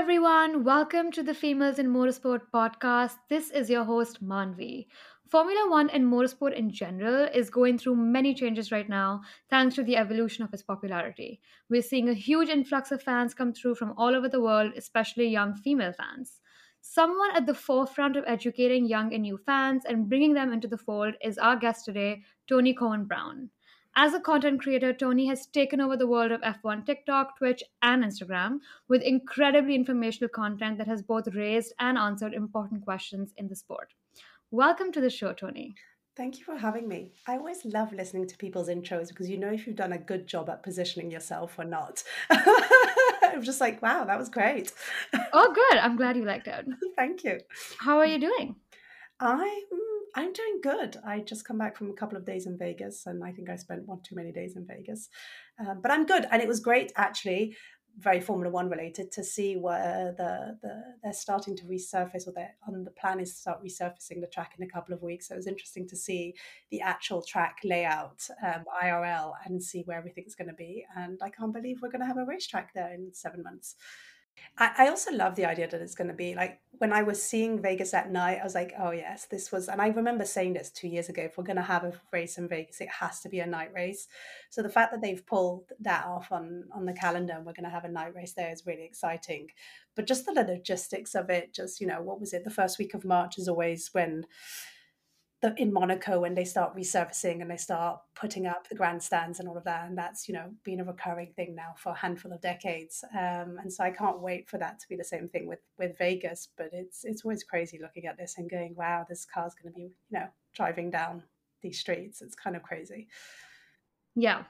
everyone. Welcome to the Females in Motorsport podcast. This is your host, Manvi. Formula One and motorsport in general is going through many changes right now, thanks to the evolution of its popularity. We're seeing a huge influx of fans come through from all over the world, especially young female fans. Someone at the forefront of educating young and new fans and bringing them into the fold is our guest today, Toni Cowan Brown. As a content creator, Toni has taken over the world of F1 TikTok, Twitch, and Instagram with incredibly informational content that has both raised and answered important questions in the sport. Welcome to the show, Toni. Thank you for having me. I always love listening to people's intros because you know if you've done a good job at positioning yourself or not. I'm just like, wow, that was great. Oh, good. I'm glad you liked it. Thank you. How are you doing? I'm I'm doing good. I just come back from a couple of days in Vegas, and I think I spent one too many days in Vegas. Um, but I'm good, and it was great actually. Very Formula One related to see where the, the they're starting to resurface, or they're on the plan is to start resurfacing the track in a couple of weeks. So it was interesting to see the actual track layout, um, IRL, and see where everything's going to be. And I can't believe we're going to have a racetrack there in seven months. I, I also love the idea that it's going to be like when I was seeing Vegas at night, I was like, oh, yes, this was, and I remember saying this two years ago if we're going to have a race in Vegas, it has to be a night race. So the fact that they've pulled that off on, on the calendar and we're going to have a night race there is really exciting. But just the logistics of it, just, you know, what was it? The first week of March is always when the, in Monaco when they start resurfacing and they start putting up the grandstands and all of that. And that's, you know, been a recurring thing now for a handful of decades. Um, and so I can't wait for that to be the same thing with, with Vegas. But it's, it's always crazy looking at this and going, wow, this car's going to be, you know, driving down these streets. It's kind of crazy. Yeah.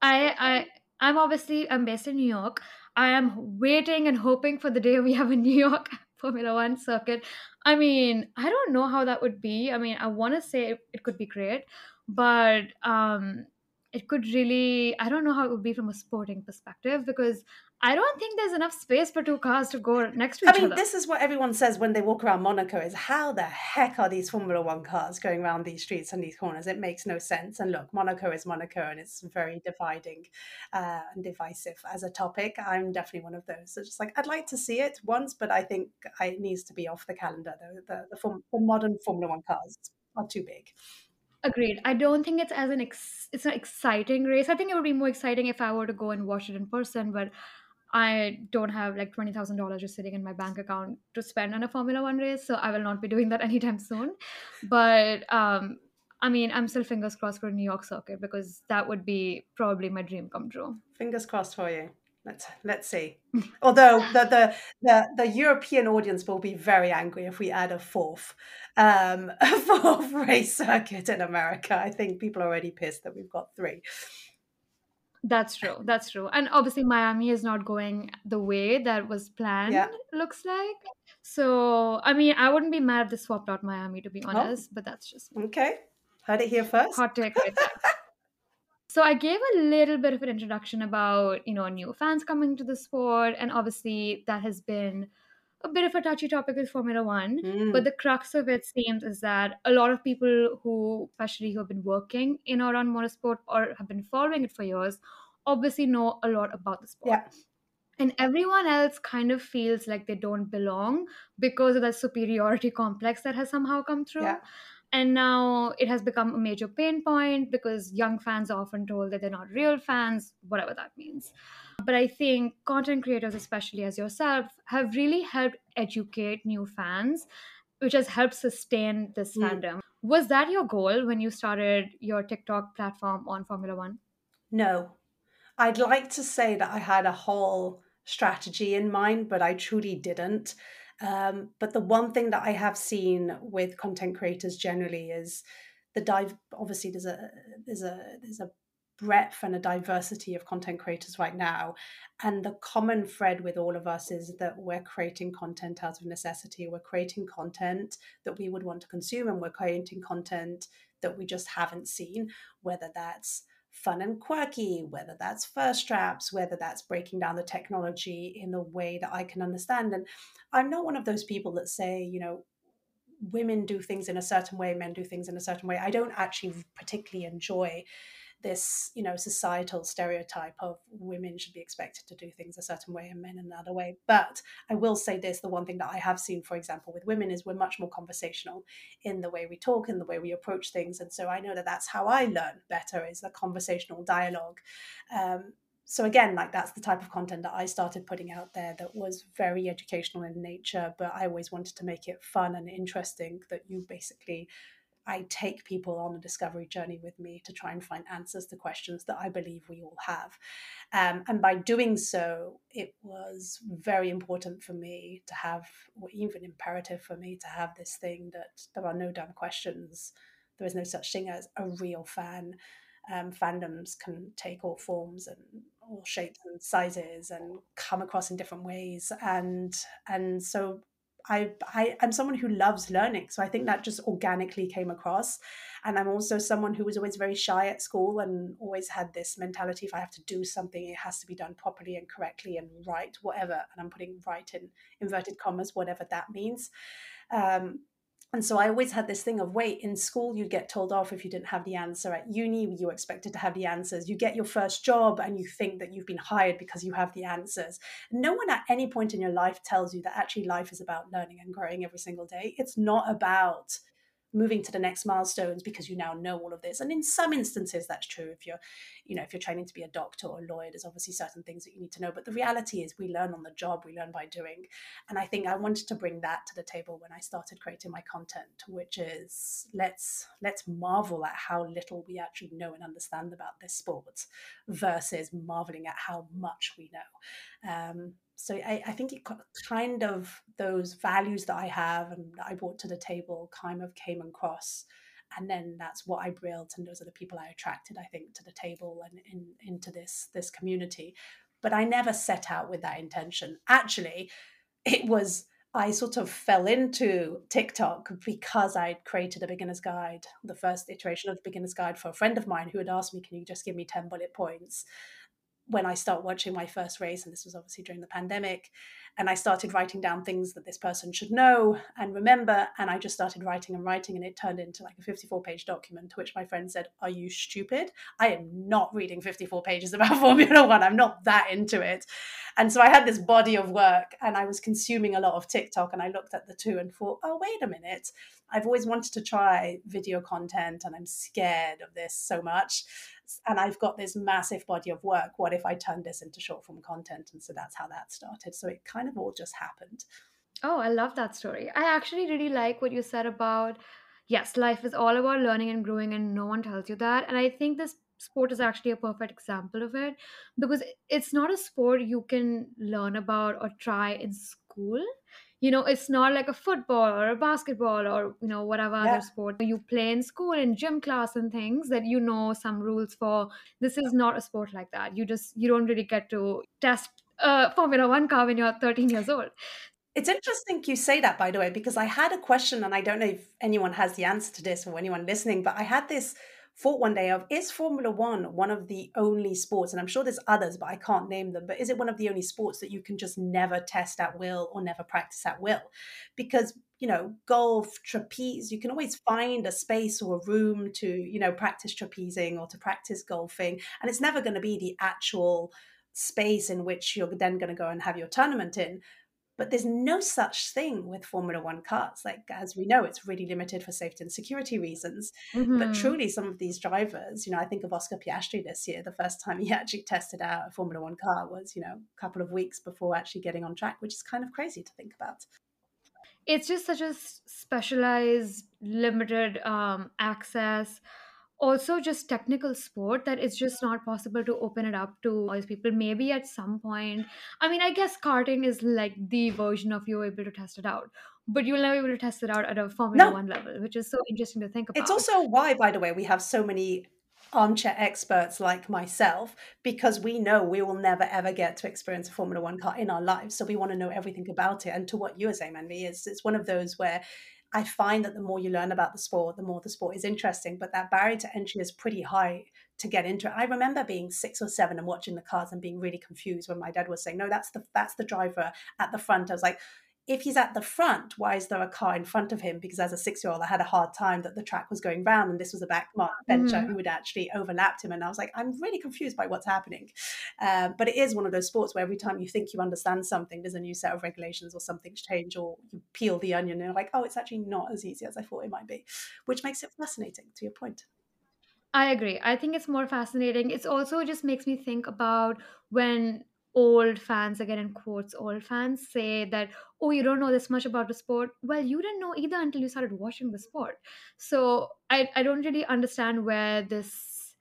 I, I, I'm obviously, I'm based in New York. I am waiting and hoping for the day we have a New York Formula One circuit. I mean, I don't know how that would be. I mean, I want to say it, it could be great, but um, it could really, I don't know how it would be from a sporting perspective because I don't think there's enough space for two cars to go next to each other. I mean, other. this is what everyone says when they walk around Monaco is how the heck are these Formula One cars going around these streets and these corners? It makes no sense. And look, Monaco is Monaco and it's very dividing uh, and divisive as a topic. I'm definitely one of those. So just like, I'd like to see it once, but I think it needs to be off the calendar. The, the, the, form, the modern Formula One cars are too big. Agreed. I don't think it's as an ex- it's an exciting race. I think it would be more exciting if I were to go and watch it in person, but I don't have like twenty thousand dollars just sitting in my bank account to spend on a Formula One race, so I will not be doing that anytime soon. But um, I mean, I'm still fingers crossed for New York circuit because that would be probably my dream come true. Fingers crossed for you. Let's let's see. Although the, the the the European audience will be very angry if we add a fourth um, a fourth race circuit in America. I think people are already pissed that we've got three. That's true. That's true. And obviously, Miami is not going the way that was planned. Yeah. Looks like. So, I mean, I wouldn't be mad if they swapped out Miami, to be Oh, honest. But that's just okay. Heard it here first. hot take right. So I gave a little bit of an introduction about, you know, new fans coming to the sport, and obviously that has been a bit of a touchy topic with Formula One. Mm, But the crux of it seems is that a lot of people who, especially who have been working in or around motorsport or have been following it for years, obviously know a lot about the sport. yeah. And everyone else kind of feels like they don't belong because of that superiority complex that has somehow come through. Yeah. And now it has become a major pain point because young fans are often told that they're not real fans, whatever that means. But I think content creators, especially as yourself, have really helped educate new fans, which has helped sustain this Mm. fandom. Was that your goal when you started your TikTok platform on Formula One? No. I'd like to say that I had a whole strategy in mind, but I truly didn't. Um, but the one thing that I have seen with content creators generally is the dive. Obviously, there's a there's a there's a breadth and a diversity of content creators right now, and the common thread with all of us is that we're creating content out of necessity. We're creating content that we would want to consume, and we're creating content that we just haven't seen, whether that's fun and quirky, whether that's first straps, whether that's breaking down the technology in a way that I can understand. And I'm not one of those people that say, you know, women do things in a certain way, men do things in a certain way. I don't actually particularly enjoy this you know societal stereotype of women should be expected to do things a certain way and men another way. But i will say this the one thing that i have seen for example with women is we're much more conversational in the way we talk in the way we approach things. And so i know that that's how i learn better is the conversational dialogue. Um, so again like that's the type of content that i started putting out there that was very educational in nature but i always wanted to make it fun and interesting that you basically I take people on a discovery journey with me to try and find answers to questions that I believe we all have. Um, and by doing so, it was very important for me to have, or even imperative for me to have this thing that there are no dumb questions. There is no such thing as a real fan. Um, fandoms can take all forms and all shapes and sizes and come across in different ways and and so I, I am someone who loves learning so i think that just organically came across. And i'm also someone who was always very shy at school and always had this mentality if i have to do something it has to be done properly and correctly and right whatever. And i'm putting right in inverted commas whatever that means. Um, and so I always had this thing of wait, in school you'd get told off if you didn't have the answer. At uni, you were expected to have the answers. You get your first job and you think that you've been hired because you have the answers. No one at any point in your life tells you that actually life is about learning and growing every single day. It's not about moving to the next milestones because you now know all of this. And in some instances that's true if you're you know if you're training to be a doctor or a lawyer there's obviously certain things that you need to know. But the reality is we learn on the job we learn by doing. And i think i wanted to bring that to the table when i started creating my content which is let's let's marvel at how little we actually know and understand about this sport versus marveling at how much we know. Um, so I, I, think it kind of those values that I have and that I brought to the table kind of came across. And then that's what I built, and those are the people I attracted, I think, to the table and in, into this this community. But I never set out with that intention. Actually, it was I sort of fell into TikTok because I'd created a beginner's guide, the first iteration of the beginner's guide for a friend of mine who had asked me, Can you just give me 10 bullet points? When I start watching my first race, and this was obviously during the pandemic, and I started writing down things that this person should know and remember, and I just started writing and writing, and it turned into like a 54 page document. To which my friend said, Are you stupid? I am not reading 54 pages about Formula One. I'm not that into it. And so I had this body of work, and I was consuming a lot of TikTok, and I looked at the two and thought, Oh, wait a minute. I've always wanted to try video content, and I'm scared of this so much and I've got this massive body of work. What if I turn this into short form content? And so that's how that started. So it kind of all just happened. Oh, I love that story. I actually really like what you said about yes, life is all about learning and growing, and no one tells you that. And I think this sport is actually a perfect example of it because it's not a sport you can learn about or try in school you know it's not like a football or a basketball or you know whatever yeah. other sport you play in school and gym class and things that you know some rules for this is not a sport like that you just you don't really get to test a formula one car when you're 13 years old it's interesting you say that by the way because i had a question and i don't know if anyone has the answer to this or anyone listening but i had this thought one day of is Formula One one of the only sports, and I'm sure there's others, but I can't name them, but is it one of the only sports that you can just never test at will or never practice at will? Because you know, golf, trapeze, you can always find a space or a room to, you know, practice trapezing or to practice golfing. And it's never going to be the actual space in which you're then going to go and have your tournament in. But there's no such thing with Formula One cars. Like, as we know, it's really limited for safety and security reasons. Mm-hmm. But truly, some of these drivers, you know, I think of Oscar Piastri this year, the first time he actually tested out a Formula One car was, you know, a couple of weeks before actually getting on track, which is kind of crazy to think about it's just such a specialized limited um, access also just technical sport that it's just not possible to open it up to all these people. Maybe at some point i mean i guess karting is like the version of you able to test it out but you'll never be able to test it out at a formula no. one level which is so interesting to think about. it's also why by the way we have so many armchair experts like myself because we know we will never ever get to experience a formula one car in our lives. So we want to know everything about it. And to what you are saying Manvi is it's one of those where I find that the more you learn about the sport, the more the sport is interesting. But that barrier to entry is pretty high to get into it. I remember being six or seven and watching the cars and being really confused when my dad was saying, "No, that's the that's the driver at the front." I was like, if he's at the front, why is there a car in front of him? Because as a six year old, I had a hard time that the track was going round and this was a back bencher mm-hmm. who had actually overlapped him. And I was like, I'm really confused by what's happening. Um, but it is one of those sports where every time you think you understand something, there's a new set of regulations or something's changed, or you peel the onion and you're like, oh, it's actually not as easy as I thought it might be, which makes it fascinating to your point. I agree. I think it's more fascinating. It's also just makes me think about when old fans again in quotes old fans say that oh you don't know this much about the sport. Well you didn't know either until you started watching the sport. So i, I don't really understand where this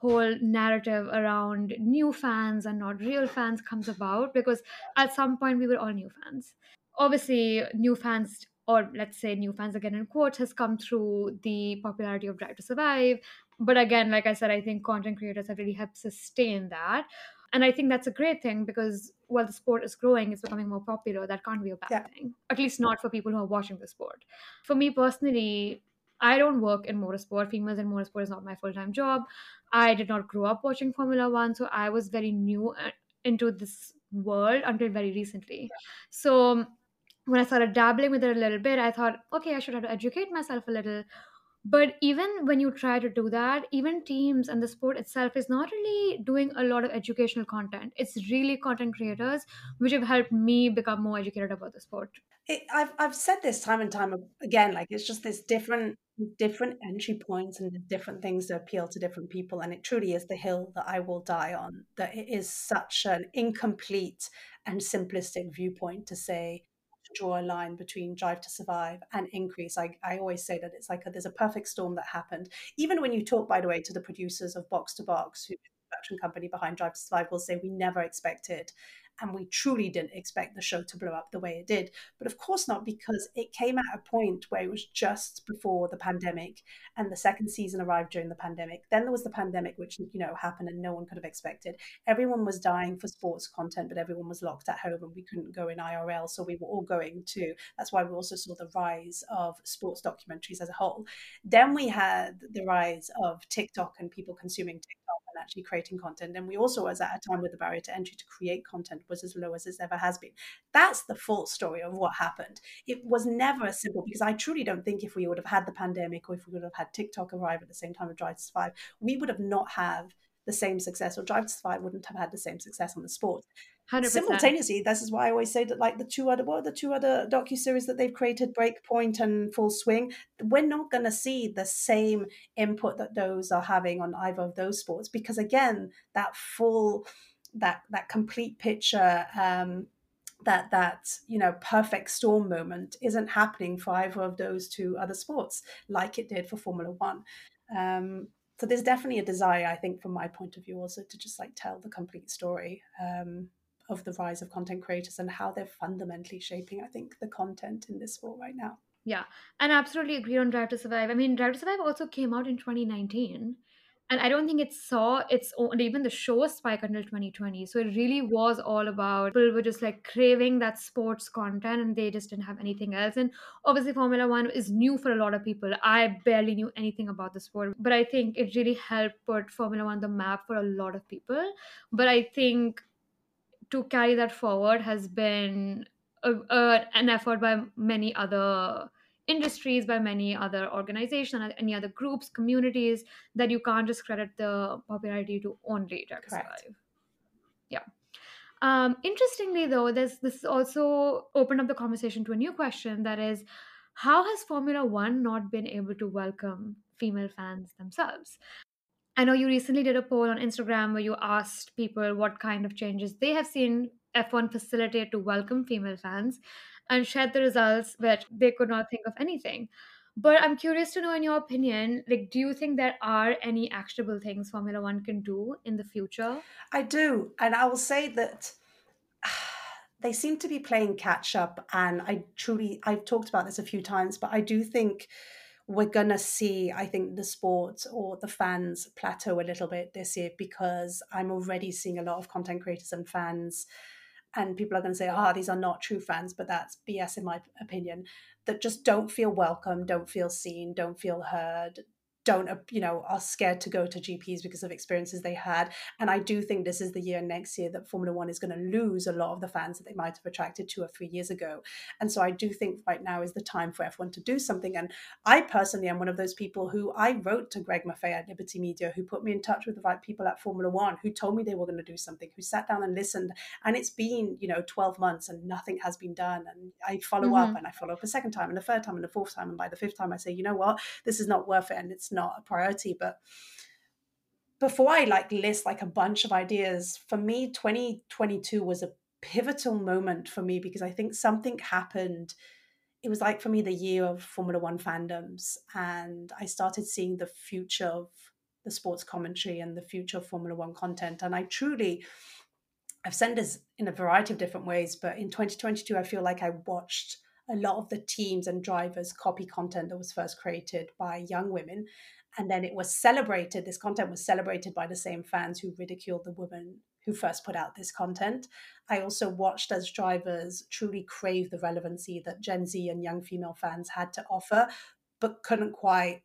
whole narrative around new fans and not real fans comes about because at some point we were all new fans. Obviously new fans or let's say new fans again in quotes has come through the popularity of drive to survive. But again like i said i think content creators have really helped sustain that and I think that's a great thing because while the sport is growing, it's becoming more popular. That can't be a bad yeah. thing, at least not for people who are watching the sport. For me personally, I don't work in motorsport. Females in motorsport is not my full time job. I did not grow up watching Formula One, so I was very new uh, into this world until very recently. So when I started dabbling with it a little bit, I thought, okay, I should have to educate myself a little but even when you try to do that even teams and the sport itself is not really doing a lot of educational content. It's really content creators which have helped me become more educated about the sport. It, I've, I've said this time and time again like it's just this different different entry points and different things that appeal to different people and it truly is the hill that i will die on that it is such an incomplete and simplistic viewpoint to say draw a line between drive to survive and increase i, I always say that it's like a, there's a perfect storm that happened. Even when you talk by the way to the producers of box to box who production company behind drive to survive will say we never expected and we truly didn't expect the show to blow up the way it did. But of course not, because it came at a point where it was just before the pandemic, and the second season arrived during the pandemic. Then there was the pandemic, which you know happened, and no one could have expected. Everyone was dying for sports content, but everyone was locked at home, and we couldn't go in IRL, so we were all going to. That's why we also saw the rise of sports documentaries as a whole. Then we had the rise of TikTok and people consuming TikTok actually creating content. And we also was at a time where the barrier to entry to create content was as low as it ever has been. That's the full story of what happened. It was never as simple because I truly don't think if we would have had the pandemic or if we would have had TikTok arrive at the same time of Drive to Survive, we would have not have the same success or Drive to Survive wouldn't have had the same success on the sport. 100%. Simultaneously, this is why I always say that like the two other what the two other docu series that they've created, Breakpoint and Full Swing, we're not going to see the same input that those are having on either of those sports because again, that full that that complete picture um, that that you know perfect storm moment isn't happening for either of those two other sports like it did for Formula One. Um, so there's definitely a desire, I think, from my point of view, also to just like tell the complete story. Um, of the rise of content creators and how they're fundamentally shaping, I think, the content in this sport right now. Yeah, and absolutely agree on Drive to Survive. I mean, Drive to Survive also came out in 2019, and I don't think it saw its own, even the show spike until 2020. So it really was all about people were just like craving that sports content and they just didn't have anything else. And obviously, Formula One is new for a lot of people. I barely knew anything about the sport, but I think it really helped put Formula One on the map for a lot of people. But I think to carry that forward has been a, a, an effort by many other industries by many other organizations any other groups communities that you can't just credit the popularity to only Drive to Survive. Yeah. Um, interestingly, though, this this also opened up the conversation to a new question that is, how has Formula One not been able to welcome female fans themselves? I know you recently did a poll on Instagram where you asked people what kind of changes they have seen F1 facilitate to welcome female fans and shared the results that they could not think of anything. But I'm curious to know, in your opinion, like, do you think there are any actionable things Formula One can do in the future? I do. And I will say that they seem to be playing catch up. And I truly, I've talked about this a few times, but I do think we're gonna see, I think, the sports or the fans plateau a little bit this year because I'm already seeing a lot of content creators and fans, and people are gonna say, "Ah, oh, these are not true fans," but that's BS in my opinion. That just don't feel welcome, don't feel seen, don't feel heard, don't you know are scared to go to gps because of experiences they had. And i do think this is the year next year that formula one is going to lose a lot of the fans that they might have attracted two or three years ago. And so i do think right now is the time for f1 to do something. And i personally am one of those people who i wrote to greg maffei at liberty media who put me in touch with the right people at formula one who told me they were going to do something who sat down and listened. And it's been you know 12 months and nothing has been done. And i follow mm-hmm. up and i follow up a second time and a third time and a fourth time. And by the fifth time i say you know what? This is not worth it and it's not a priority but before i like list like a bunch of ideas for me 2022 was a pivotal moment for me because i think something happened. It was like for me the year of formula 1 fandoms and i started seeing the future of the sports commentary and the future of formula 1 content and i truly i've said this in a variety of different ways but in 2022 i feel like i watched a lot of the teams and drivers copy content that was first created by young women. And then it was celebrated, this content was celebrated by the same fans who ridiculed the woman who first put out this content. I also watched as drivers truly crave the relevancy that Gen Z and young female fans had to offer, but couldn't quite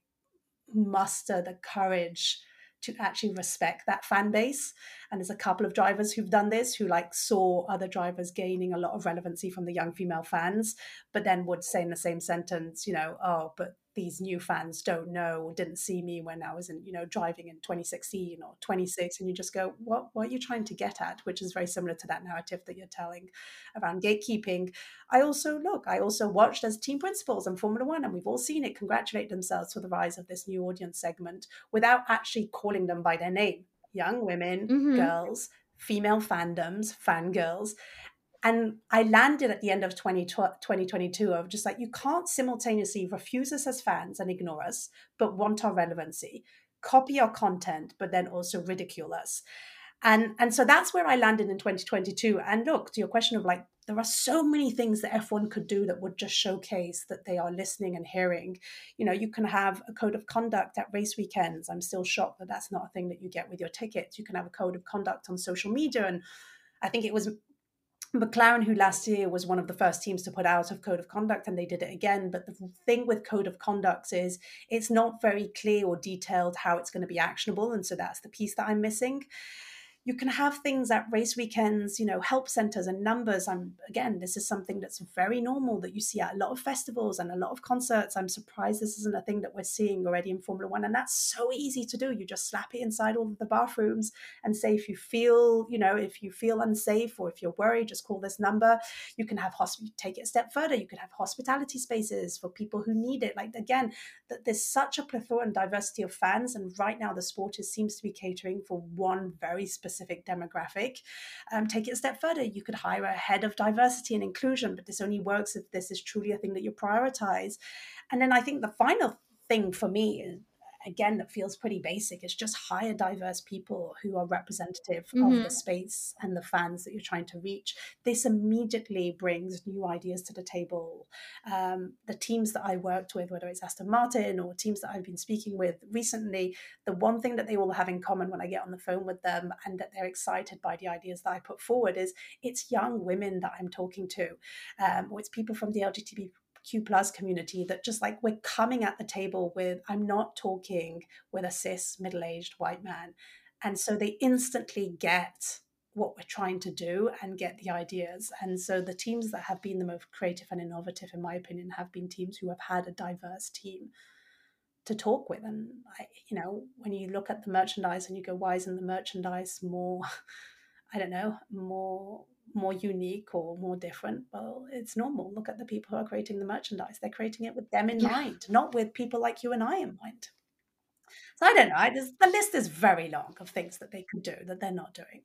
muster the courage to actually respect that fan base. And there's a couple of drivers who've done this who like saw other drivers gaining a lot of relevancy from the young female fans, but then would say in the same sentence, you know, oh, but these new fans don't know or didn't see me when I was in, you know, driving in 2016 or 26. And you just go, what, what are you trying to get at? Which is very similar to that narrative that you're telling around gatekeeping. I also look, I also watched as team principals in Formula One, and we've all seen it congratulate themselves for the rise of this new audience segment without actually calling them by their name. Young women, mm-hmm. girls, female fandoms, fangirls. And I landed at the end of 20, 2022 of just like, you can't simultaneously refuse us as fans and ignore us, but want our relevancy, copy our content, but then also ridicule us. And, and so that's where I landed in 2022. And look, to your question of like, there are so many things that F1 could do that would just showcase that they are listening and hearing. You know, you can have a code of conduct at race weekends. I'm still shocked that that's not a thing that you get with your tickets. You can have a code of conduct on social media. And I think it was McLaren, who last year was one of the first teams to put out of code of conduct, and they did it again. But the thing with code of conducts is it's not very clear or detailed how it's going to be actionable. And so that's the piece that I'm missing you can have things at race weekends, you know, help centers and numbers. I'm again, this is something that's very normal that you see at a lot of festivals and a lot of concerts. I'm surprised this isn't a thing that we're seeing already in Formula One. And that's so easy to do. You just slap it inside all of the bathrooms and say if you feel, you know, if you feel unsafe or if you're worried, just call this number. You can have hosp- take it a step further. You could have hospitality spaces for people who need it. Like again, that there's such a plethora and diversity of fans. And right now the sport is, seems to be catering for one very specific specific demographic. Um, take it a step further. You could hire a head of diversity and inclusion, but this only works if this is truly a thing that you prioritize. And then I think the final thing for me again that feels pretty basic it's just hire diverse people who are representative mm-hmm. of the mm-hmm. space and the fans that you're trying to reach this immediately brings new ideas to the table um, the teams that i worked with whether it's aston martin or teams that i've been speaking with recently the one thing that they all have in common when i get on the phone with them and that they're excited by the ideas that i put forward is it's young women that i'm talking to um, or it's people from the lgbt Q plus community that just like we're coming at the table with I'm not talking with a cis middle-aged white man. And so they instantly get what we're trying to do and get the ideas. And so the teams that have been the most creative and innovative, in my opinion, have been teams who have had a diverse team to talk with. And I, you know, when you look at the merchandise and you go, why isn't the merchandise more, I don't know, more more unique or more different well it's normal. Look at the people who are creating the merchandise. They're creating it with them in yeah. mind not with people like you and i in mind. So i don't know. I just, the list is very long of things that they could do that they're not doing.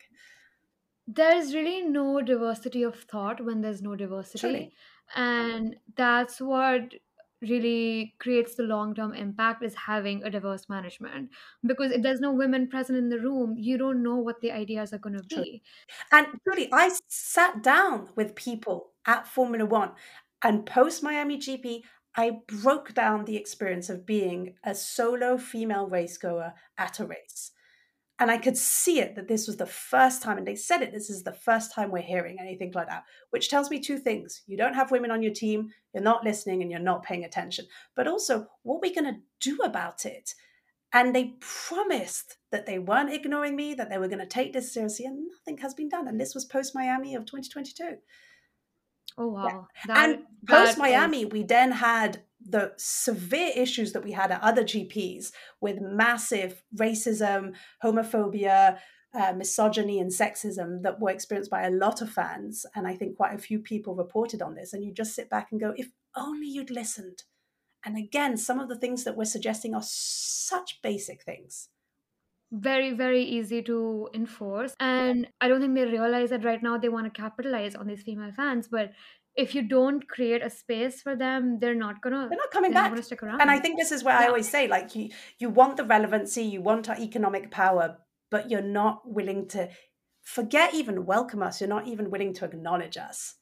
There's really no diversity of thought when there's no diversity. Truly. and that's what really creates the long term impact is having a diverse management. Because if there's no women present in the room you don't know what the ideas are going to be. And truly i sat down with people at formula one and post miami gp i broke down the experience of being a solo female race goer at a race and I could see it that this was the first time, and they said it, this is the first time we're hearing anything like that, which tells me two things. You don't have women on your team, you're not listening, and you're not paying attention. But also, what are we going to do about it? And they promised that they weren't ignoring me, that they were going to take this seriously, and nothing has been done. And this was post Miami of 2022. Oh wow! Yeah. That, and post Miami, is... we then had the severe issues that we had at other GPs with massive racism, homophobia, uh, misogyny, and sexism that were experienced by a lot of fans. And I think quite a few people reported on this. And you just sit back and go, if only you'd listened. And again, some of the things that we're suggesting are such basic things very very easy to enforce and i don't think they realize that right now they want to capitalize on these female fans but if you don't create a space for them they're not gonna they're not coming they're back not stick around and i think this is where yeah. i always say like you you want the relevancy you want our economic power but you're not willing to forget even welcome us you're not even willing to acknowledge us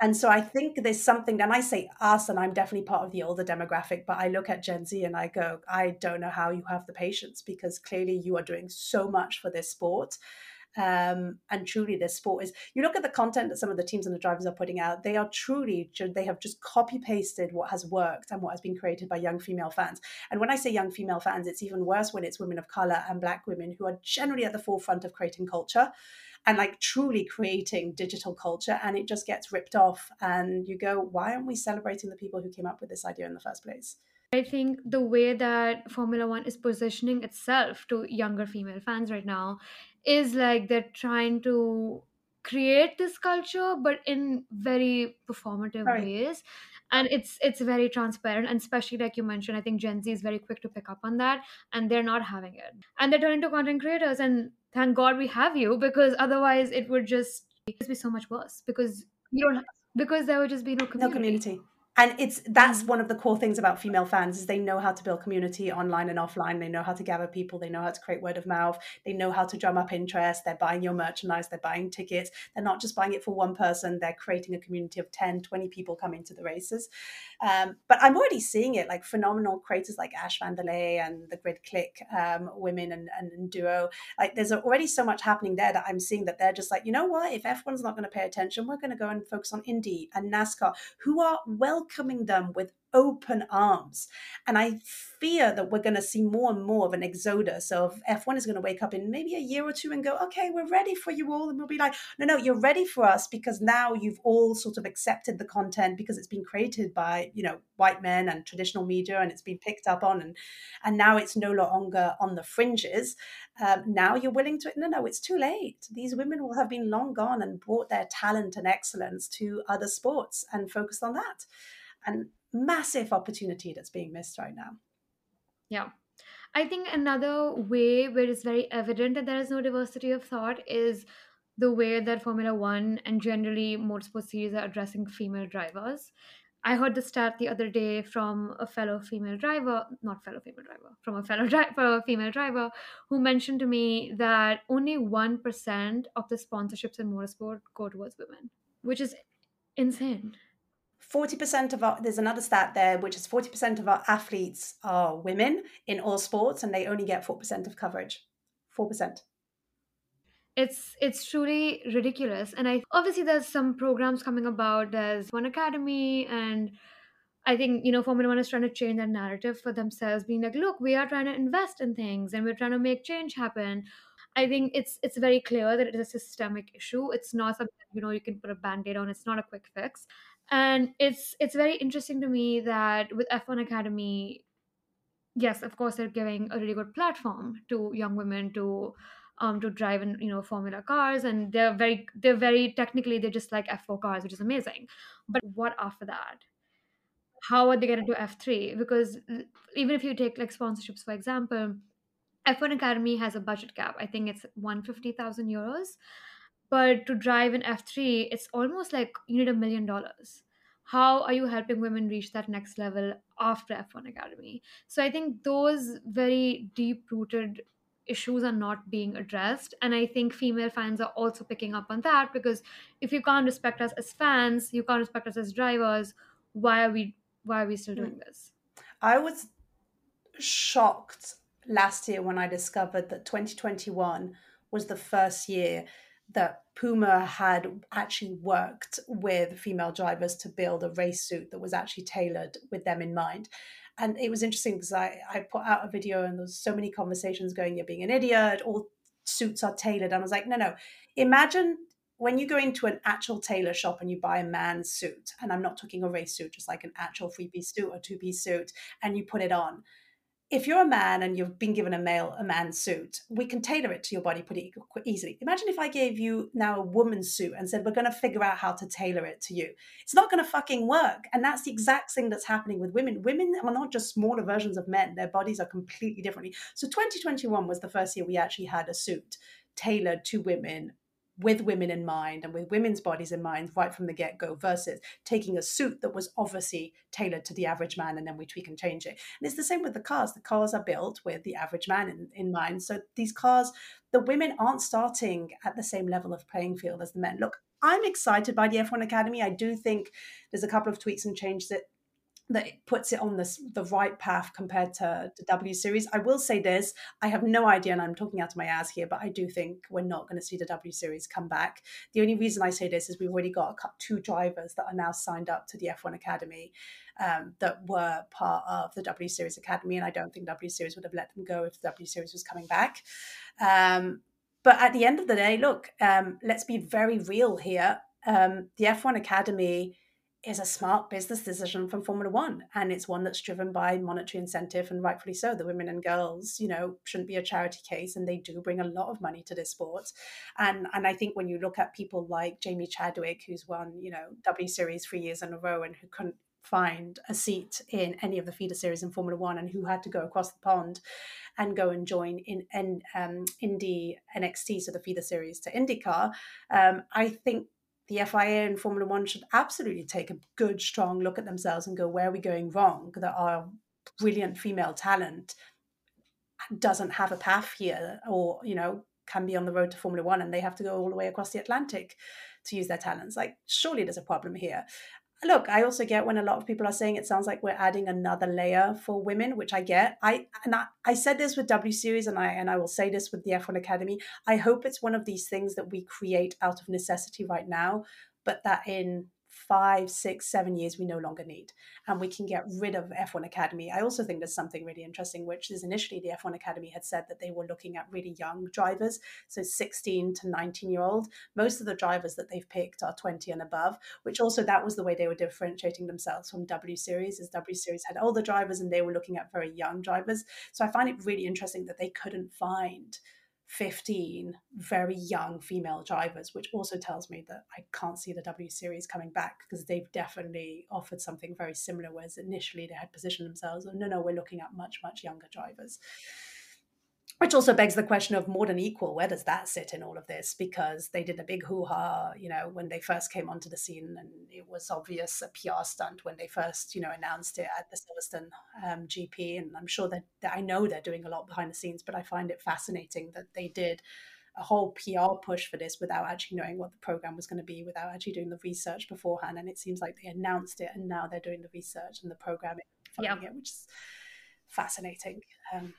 and so I think there's something, and I say us, and I'm definitely part of the older demographic, but I look at Gen Z and I go, I don't know how you have the patience because clearly you are doing so much for this sport. Um, and truly, this sport is. You look at the content that some of the teams and the drivers are putting out; they are truly they have just copy pasted what has worked and what has been created by young female fans. And when I say young female fans, it's even worse when it's women of color and Black women who are generally at the forefront of creating culture and like truly creating digital culture and it just gets ripped off and you go why aren't we celebrating the people who came up with this idea in the first place I think the way that Formula One is positioning itself to younger female fans right now is like they're trying to create this culture, but in very performative right. ways. And it's it's very transparent, and especially like you mentioned, I think Gen Z is very quick to pick up on that, and they're not having it, and they're turning to content creators, and thank God we have you because otherwise it would just be so much worse because you don't because there would just be no community. No community and it's that's mm. one of the core things about female fans is they know how to build community online and offline. They know how to gather people. They know how to create word of mouth. They know how to drum up interest. They're buying your merchandise. They're buying tickets. They're not just buying it for one person. They're creating a community of 10 20 people coming to the races um, but i'm already seeing it like phenomenal creators like ash vanderlei and the grid click um, women and, and, and duo. Like there's already so much happening there that i'm seeing that they're just like you know what? If f1's not going to pay attention we're going to go and focus on indy and nascar. Who are welcoming them with open arms. And I fear that we're going to see more and more of an exodus of F1 is going to wake up in maybe a year or two and go, okay, we're ready for you all. And we'll be like, no, no, you're ready for us because now you've all sort of accepted the content because it's been created by, you know, white men and traditional media and it's been picked up on and and now it's no longer on the fringes. Um, now you're willing to, no, no, it's too late. These women will have been long gone and brought their talent and excellence to other sports and focused on that and massive opportunity that's being missed right now. Yeah. I think another way where it's very evident that there is no diversity of thought is the way that Formula One and generally motorsport series are addressing female drivers. I heard the stat the other day from a fellow female driver, not fellow female driver, from a fellow driver, female driver, who mentioned to me that only 1% of the sponsorships in motorsport go towards women, which is insane. 40% of our there's another stat there which is 40% of our athletes are women in all sports and they only get 4% of coverage. 4% it's it's truly ridiculous. And i obviously there's some programs coming about. There's one academy and i think you know formula one is trying to change that narrative for themselves being like look we are trying to invest in things and we're trying to make change happen. I think it's it's very clear that it is a systemic issue. It's not something you know you can put a band-aid on. It's not a quick fix and it's it's very interesting to me that with F1 Academy, yes, of course they're giving a really good platform to young women to um to drive in you know formula cars. And they're very they're very technically they're just like f4 cars which is amazing. But what after that? How are they getting to f3 because even if you take like sponsorships for example f1 academy has a budget cap i think it's 150000 euros but to drive an F3, it's almost like you need a million dollars. How are you helping women reach that next level after F1 Academy? So I think those very deep rooted issues are not being addressed. And I think female fans are also picking up on that because if you can't respect us as fans, you can't respect us as drivers, why are we why are we still hmm. doing this? I was shocked last year when I discovered that 2021 was the first year that Puma had actually worked with female drivers to build a race suit that was actually tailored with them in mind. And it was interesting because I, I put out a video and there's so many conversations going, you're being an idiot, all suits are tailored. And I was like, no, no. Imagine when you go into an actual tailor shop and you buy a man's suit, and I'm not talking a race suit, just like an actual three piece suit or two piece suit, and you put it on if you're a man and you've been given a male a man's suit we can tailor it to your body pretty easily. Imagine if i gave you now a woman's suit and said we're going to figure out how to tailor it to you. It's not going to fucking work and that's the exact thing that's happening with women. Women are not just smaller versions of men their bodies are completely differently. So 2021 was the first year we actually had a suit tailored to women with women in mind and with women's bodies in mind right from the get go versus taking a suit that was obviously tailored to the average man and then we tweak and change it. And it's the same with the cars. The cars are built with the average man in, in mind. So these cars, the women aren't starting at the same level of playing field as the men. Look, I'm excited by the F1 Academy. I do think there's a couple of tweaks and changes that that it puts it on this the right path compared to the W series. I will say this: I have no idea, and I'm talking out of my ass here, but I do think we're not going to see the W series come back. The only reason I say this is we've already got two drivers that are now signed up to the F1 Academy um, that were part of the W Series Academy, and I don't think W Series would have let them go if the W Series was coming back. Um, but at the end of the day, look, um, let's be very real here. Um, the F1 Academy is a smart business decision from Formula One, and it's one that's driven by monetary incentive, and rightfully so. The women and girls, you know, shouldn't be a charity case, and they do bring a lot of money to this sport. And and I think when you look at people like Jamie Chadwick, who's won, you know, W Series three years in a row, and who couldn't find a seat in any of the feeder series in Formula One, and who had to go across the pond and go and join in, in um, Indy NXT, so the feeder series to IndyCar. Um, I think the FIA and Formula One should absolutely take a good, strong look at themselves and go, where are we going wrong? That our brilliant female talent doesn't have a path here, or you know, can be on the road to Formula One, and they have to go all the way across the Atlantic to use their talents. Like, surely there's a problem here look, I also get when a lot of people are saying it sounds like we're adding another layer for women, which I get. I and I, I said this with W Series, and I and I will say this with the F1 Academy. I hope it's one of these things that we create out of necessity right now, but that in five, six, seven years we no longer need. And we can get rid of F1 Academy. I also think there's something really interesting, which is initially the F1 Academy had said that they were looking at really young drivers, so 16 to 19 year old. Most of the drivers that they've picked are 20 and above, which also that was the way they were differentiating themselves from W Series, as W Series had older drivers and they were looking at very young drivers. So I find it really interesting that they couldn't find 15 very young female drivers, which also tells me that I can't see the W Series coming back because they've definitely offered something very similar, whereas initially they had positioned themselves, oh, no, no, we're looking at much, much younger drivers which also begs the question of more than equal where does that sit in all of this because they did a big hoo-ha you know when they first came onto the scene and it was obvious a pr stunt when they first you know announced it at the silverstone um, gp and i'm sure that, that i know they're doing a lot behind the scenes but i find it fascinating that they did a whole PR push for this without actually knowing what the program was going to be, without actually doing the research beforehand. And it seems like they announced it and now they're doing the research and the programming, yeah. it, which is fascinating. Um,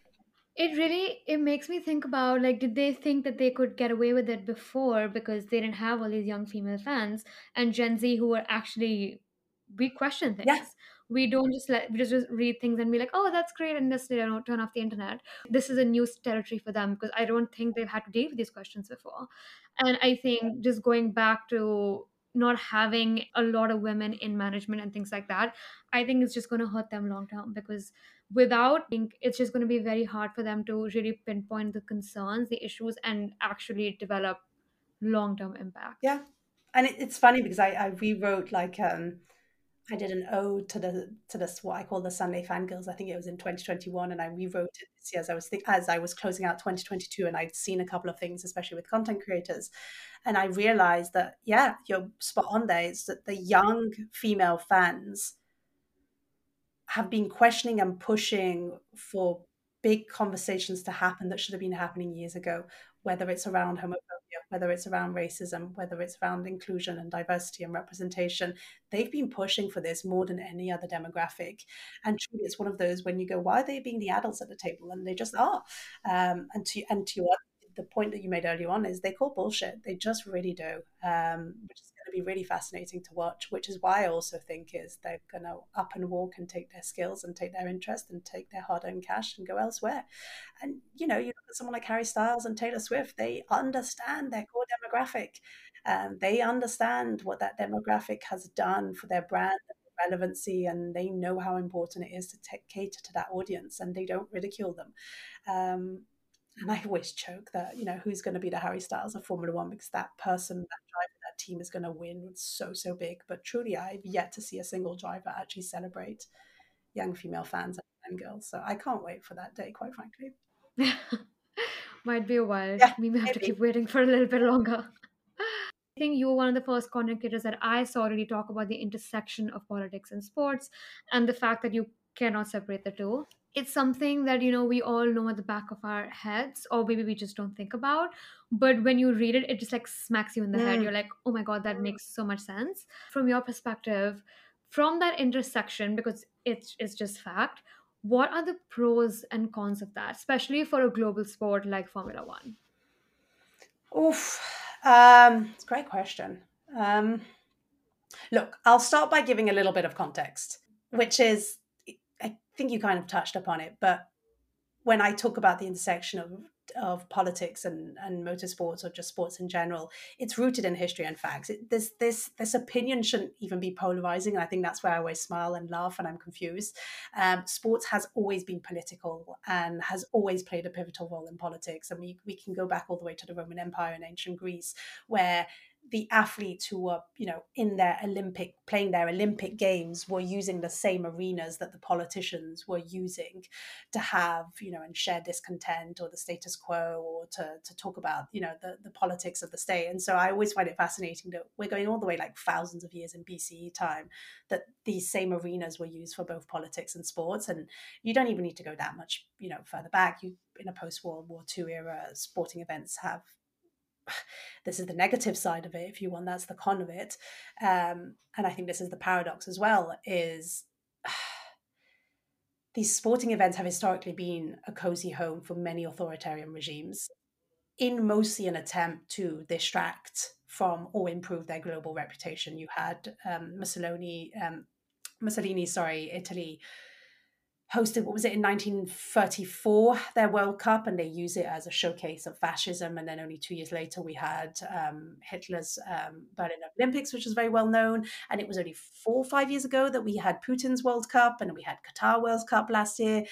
it really it makes me think about like did they think that they could get away with it before because they didn't have all these young female fans and Gen Z who were actually we question things. Yes. We don't just let we just, just read things and be like, oh, that's great, and just you know, turn off the internet. This is a new territory for them because I don't think they've had to deal with these questions before. And I think just going back to not having a lot of women in management and things like that, I think it's just going to hurt them long term because without think it's just going to be very hard for them to really pinpoint the concerns the issues and actually develop long-term impact yeah and it, it's funny because I, I rewrote like um I did an ode to the to this what I call the Sunday fangirls. I think it was in 2021, and I rewrote it this year as I was as I was closing out 2022, and I'd seen a couple of things, especially with content creators, and I realized that yeah, you're spot on there. Is that the young female fans have been questioning and pushing for big conversations to happen that should have been happening years ago, whether it's around homophobia, whether it's around racism, whether it's around inclusion and diversity and representation. They've been pushing for this more than any other demographic. And truly, it's one of those when you go, why are they being the adults at the table? And they just are. Um, and to and to your the point that you made earlier on is they call bullshit. They just really do, um, which is going to be really fascinating to watch. Which is why I also think is they're going to up and walk and take their skills and take their interest and take their hard-earned cash and go elsewhere. And you know, you look at someone like Harry Styles and Taylor Swift; they understand their core demographic. Um, they understand what that demographic has done for their brand relevancy and they know how important it is to t- cater to that audience and they don't ridicule them. Um, and I always joke that, you know, who's going to be the Harry Styles of Formula One because that person, that driver, that team is going to win. So, so big. But truly, I've yet to see a single driver actually celebrate young female fans and girls. So I can't wait for that day, quite frankly. Might be a while. Yeah, we may have maybe. to keep waiting for a little bit longer. I think you were one of the first content creators that I saw really talk about the intersection of politics and sports and the fact that you cannot separate the two. It's something that, you know, we all know at the back of our heads, or maybe we just don't think about. But when you read it, it just like smacks you in the mm. head. You're like, oh my God, that makes so much sense. From your perspective, from that intersection, because it's, it's just fact, what are the pros and cons of that, especially for a global sport like Formula One? Oof um, it's a great question. Um, look, I'll start by giving a little bit of context, which is think you kind of touched upon it, but when I talk about the intersection of of politics and, and motorsports or just sports in general, it's rooted in history and facts. It, this this this opinion shouldn't even be polarizing, and I think that's where I always smile and laugh when I'm confused. Um, sports has always been political and has always played a pivotal role in politics, and we we can go back all the way to the Roman Empire and ancient Greece, where the athletes who were you know in their olympic playing their olympic games were using the same arenas that the politicians were using to have you know and share discontent or the status quo or to, to talk about you know the, the politics of the state. And so i always find it fascinating that we're going all the way like thousands of years in bce time that these same arenas were used for both politics and sports. And you don't even need to go that much you know further back. You in a post-world war ii era sporting events have this is the negative side of it if you want that's the con of it. Um, and i think this is the paradox as well is these sporting events have historically been a cozy home for many authoritarian regimes in mostly an attempt to distract from or improve their global reputation. You had um, mussolini um, mussolini sorry italy hosted what was it in 1934 their world cup and they use it as a showcase of fascism. And then only two years later we had um, hitler's um, berlin olympics which was very well known. And it was only four or five years ago that we had putin's world cup and we had qatar world cup last year.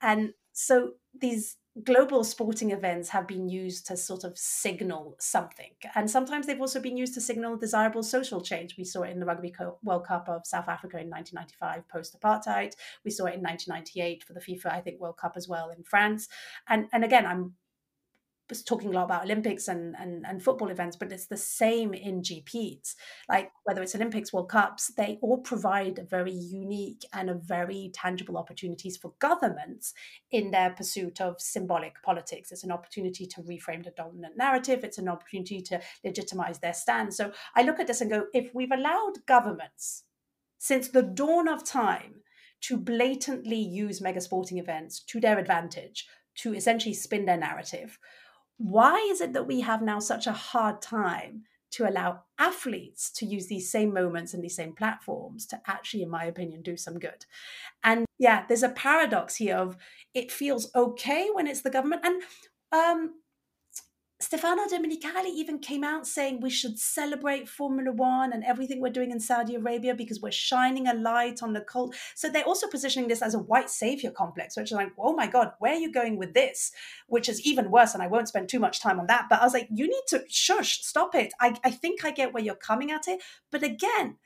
And so these global sporting events have been used to sort of signal something. And sometimes they've also been used to signal desirable social change. We saw it in the Rugby World Cup of South Africa in 1995 post apartheid. We saw it in 1998 for the FIFA, I think, World Cup as well in France. And, and again, I'm talking a lot about Olympics and, and, and football events, but it's the same in GPs. Like whether it's Olympics, World Cups, they all provide very unique and a very tangible opportunities for governments in their pursuit of symbolic politics. It's an opportunity to reframe the dominant narrative. It's an opportunity to legitimize their stand. So I look at this and go, if we've allowed governments since the dawn of time to blatantly use mega sporting events to their advantage, to essentially spin their narrative, why is it that we have now such a hard time to allow athletes to use these same moments and these same platforms to actually, in my opinion, do some good? And yeah, there's a paradox here of it feels okay when it's the government. And um, Stefano Domenicali even came out saying we should celebrate Formula One and everything we're doing in Saudi Arabia because we're shining a light on the cult. So they're also positioning this as a white savior complex, which is like, oh my God, where are you going with this? Which is even worse. And I won't spend too much time on that. But I was like, you need to shush, stop it. I, I think I get where you're coming at it. But again,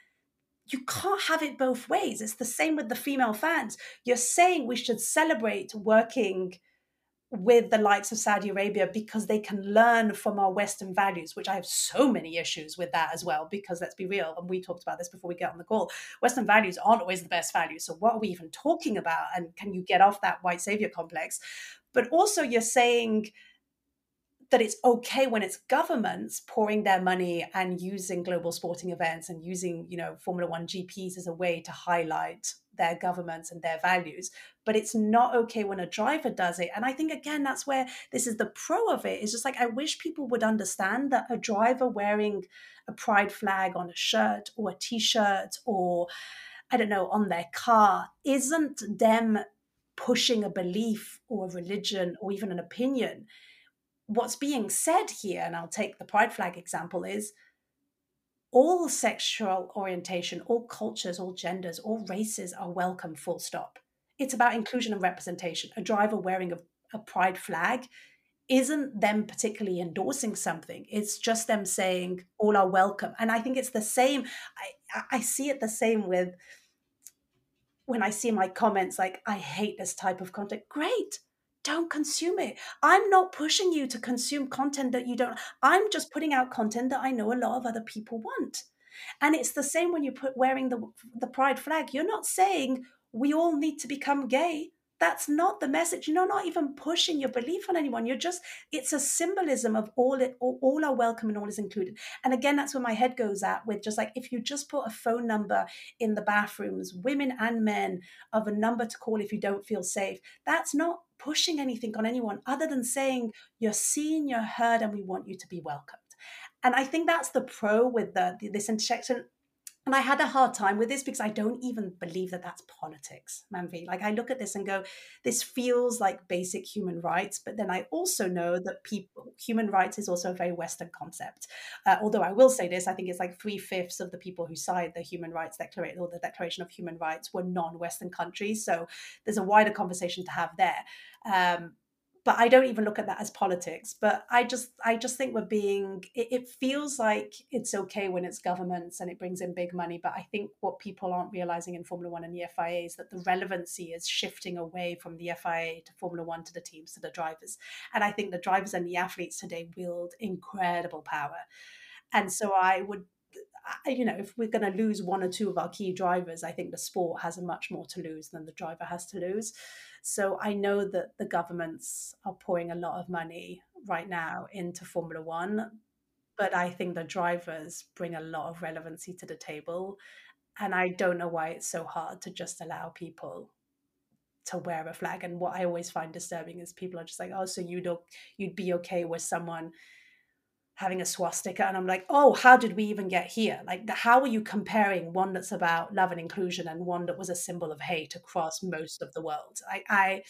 you can't have it both ways. It's the same with the female fans. You're saying we should celebrate working with the likes of Saudi Arabia because they can learn from our Western values, which I have so many issues with that as well. Because let's be real, and we talked about this before we get on the call, Western values aren't always the best values. So, what are we even talking about? And can you get off that white savior complex? But also, you're saying that it's okay when it's governments pouring their money and using global sporting events and using you know formula 1 gps as a way to highlight their governments and their values but it's not okay when a driver does it. And i think again that's where this is the pro of it is just like i wish people would understand that a driver wearing a pride flag on a shirt or a t-shirt or i don't know on their car isn't them pushing a belief or a religion or even an opinion what's being said here, and I'll take the pride flag example, is all sexual orientation, all cultures, all genders, all races are welcome, full stop. It's about inclusion and representation. A driver wearing a, a pride flag isn't them particularly endorsing something. It's just them saying all are welcome. And I think it's the same. I, I see it the same with when I see my comments like, I hate this type of content. Great don't consume it. I'm not pushing you to consume content that you don't. I'm just putting out content that I know a lot of other people want. And it's the same when you put wearing the the pride flag. You're not saying we all need to become gay. That's not the message. You're not even pushing your belief on anyone. You're just, it's a symbolism of all it, all, all are welcome and all is included. And again, that's where my head goes at with just like, if you just put a phone number in the bathrooms, women and men, of a number to call if you don't feel safe, that's not pushing anything on anyone other than saying you're seen, you're heard, and we want you to be welcomed. And I think that's the pro with the, this intersection and I had a hard time with this because I don't even believe that that's politics, Manvi. Like I look at this and go, this feels like basic human rights, but then I also know that people human rights is also a very Western concept. Uh, although I will say this, I think it's like three fifths of the people who signed the Human Rights Declaration or the Declaration of Human Rights were non-Western countries. So there's a wider conversation to have there. Um, but I don't even look at that as politics. But I just I just think we're being it, it, feels like it's okay when it's governments and it brings in big money. But I think what people aren't realizing in Formula One and the FIA is that the relevancy is shifting away from the FIA to Formula One to the teams to the drivers. And I think the drivers and the athletes today wield incredible power. And so I would you know, if we're going to lose one or two of our key drivers, I think the sport has much more to lose than the driver has to lose. So I know that the governments are pouring a lot of money right now into Formula One, but I think the drivers bring a lot of relevancy to the table. And I don't know why it's so hard to just allow people to wear a flag. And what I always find disturbing is people are just like, oh, so you'd you'd be okay with someone having a swastika and i'm like oh how did we even get here? Like how are you comparing one that's about love and inclusion and one that was a symbol of hate across most of the world? I i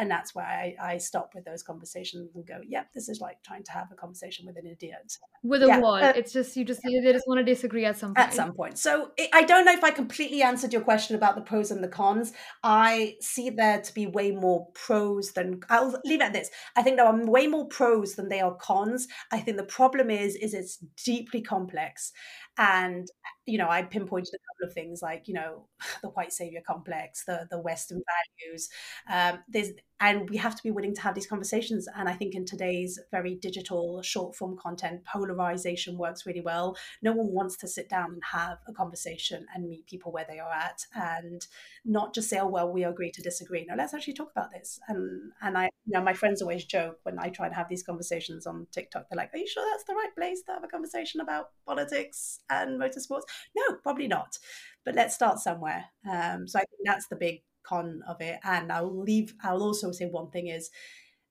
and that's why I, I stop with those conversations and go, "Yep, this is like trying to have a conversation with an idiot." With a yeah, wall, uh, it's just you just yeah. they just want to disagree at some point. At some point. So it, I don't know if I completely answered your question about the pros and the cons. I see there to be way more pros than I'll leave it at this. I think there are way more pros than they are cons. I think the problem is is it's deeply complex, and you know I pinpointed a couple of things like you know the white savior complex, the the Western values. Um, there's and we have to be willing to have these conversations. And i think in today's very digital short form content polarization works really well. No one wants to sit down and have a conversation and meet people where they are at and not just say oh well we agree to disagree. No let's actually talk about this. And and i you know my friends always joke when i try to have these conversations on tiktok they're like are you sure that's the right place to have a conversation about politics and motorsports? No probably not. But let's start somewhere. Um, so i think that's the big con of it. And I'll leave, I'll also say one thing is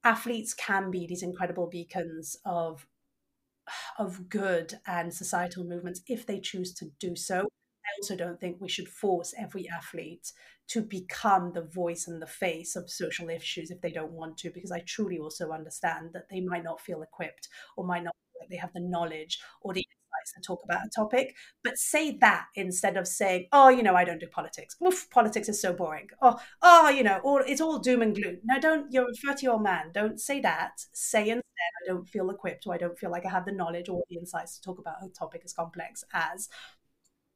athletes can be these incredible beacons of of good and societal movements if they choose to do so. I also don't think we should force every athlete to become the voice and the face of social issues if they don't want to, because I truly also understand that they might not feel equipped or might not they have the knowledge or the talk about a topic, but say that instead of saying, "Oh, you know, I don't do politics. Oof, politics is so boring." Oh, oh, you know, all it's all doom and gloom. No, don't. You're a thirty-year-old man. Don't say that. Say instead, "I don't feel equipped, or I don't feel like I have the knowledge or the insights to talk about a topic as complex as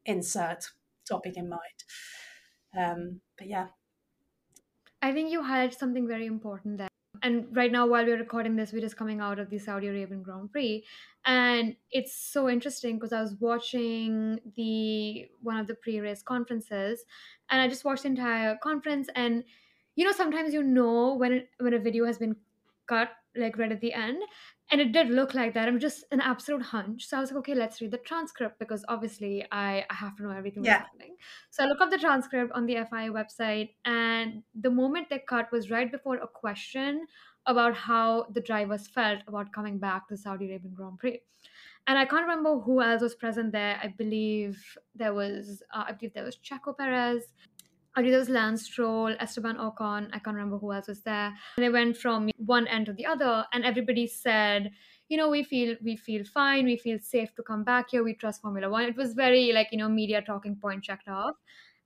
insert topic in mind." Um, but yeah, I think you highlighted something very important there and right now while we're recording this we're just coming out of the saudi arabian grand prix and it's so interesting because i was watching the one of the pre-race conferences and i just watched the entire conference. And you know sometimes you know when it, when a video has been cut like right at the end and it did look like that. I'm just an absolute hunch. So I was like, okay, let's read the transcript because obviously I, I have to know everything Yeah. that's happening. So I look up the transcript on the FIA website, and the moment they cut was right before a question about how the drivers felt about coming back to the Saudi Arabian Grand Prix. And I can't remember who else was present there. I believe there was, uh, I believe there was Checo Perez, Was Lance Stroll, Esteban Ocon. I can't remember who else was there. And they went from one end to the other, and everybody said, you know, we feel we feel fine, we feel safe to come back here, we trust Formula One. It was very like you know media talking point checked off.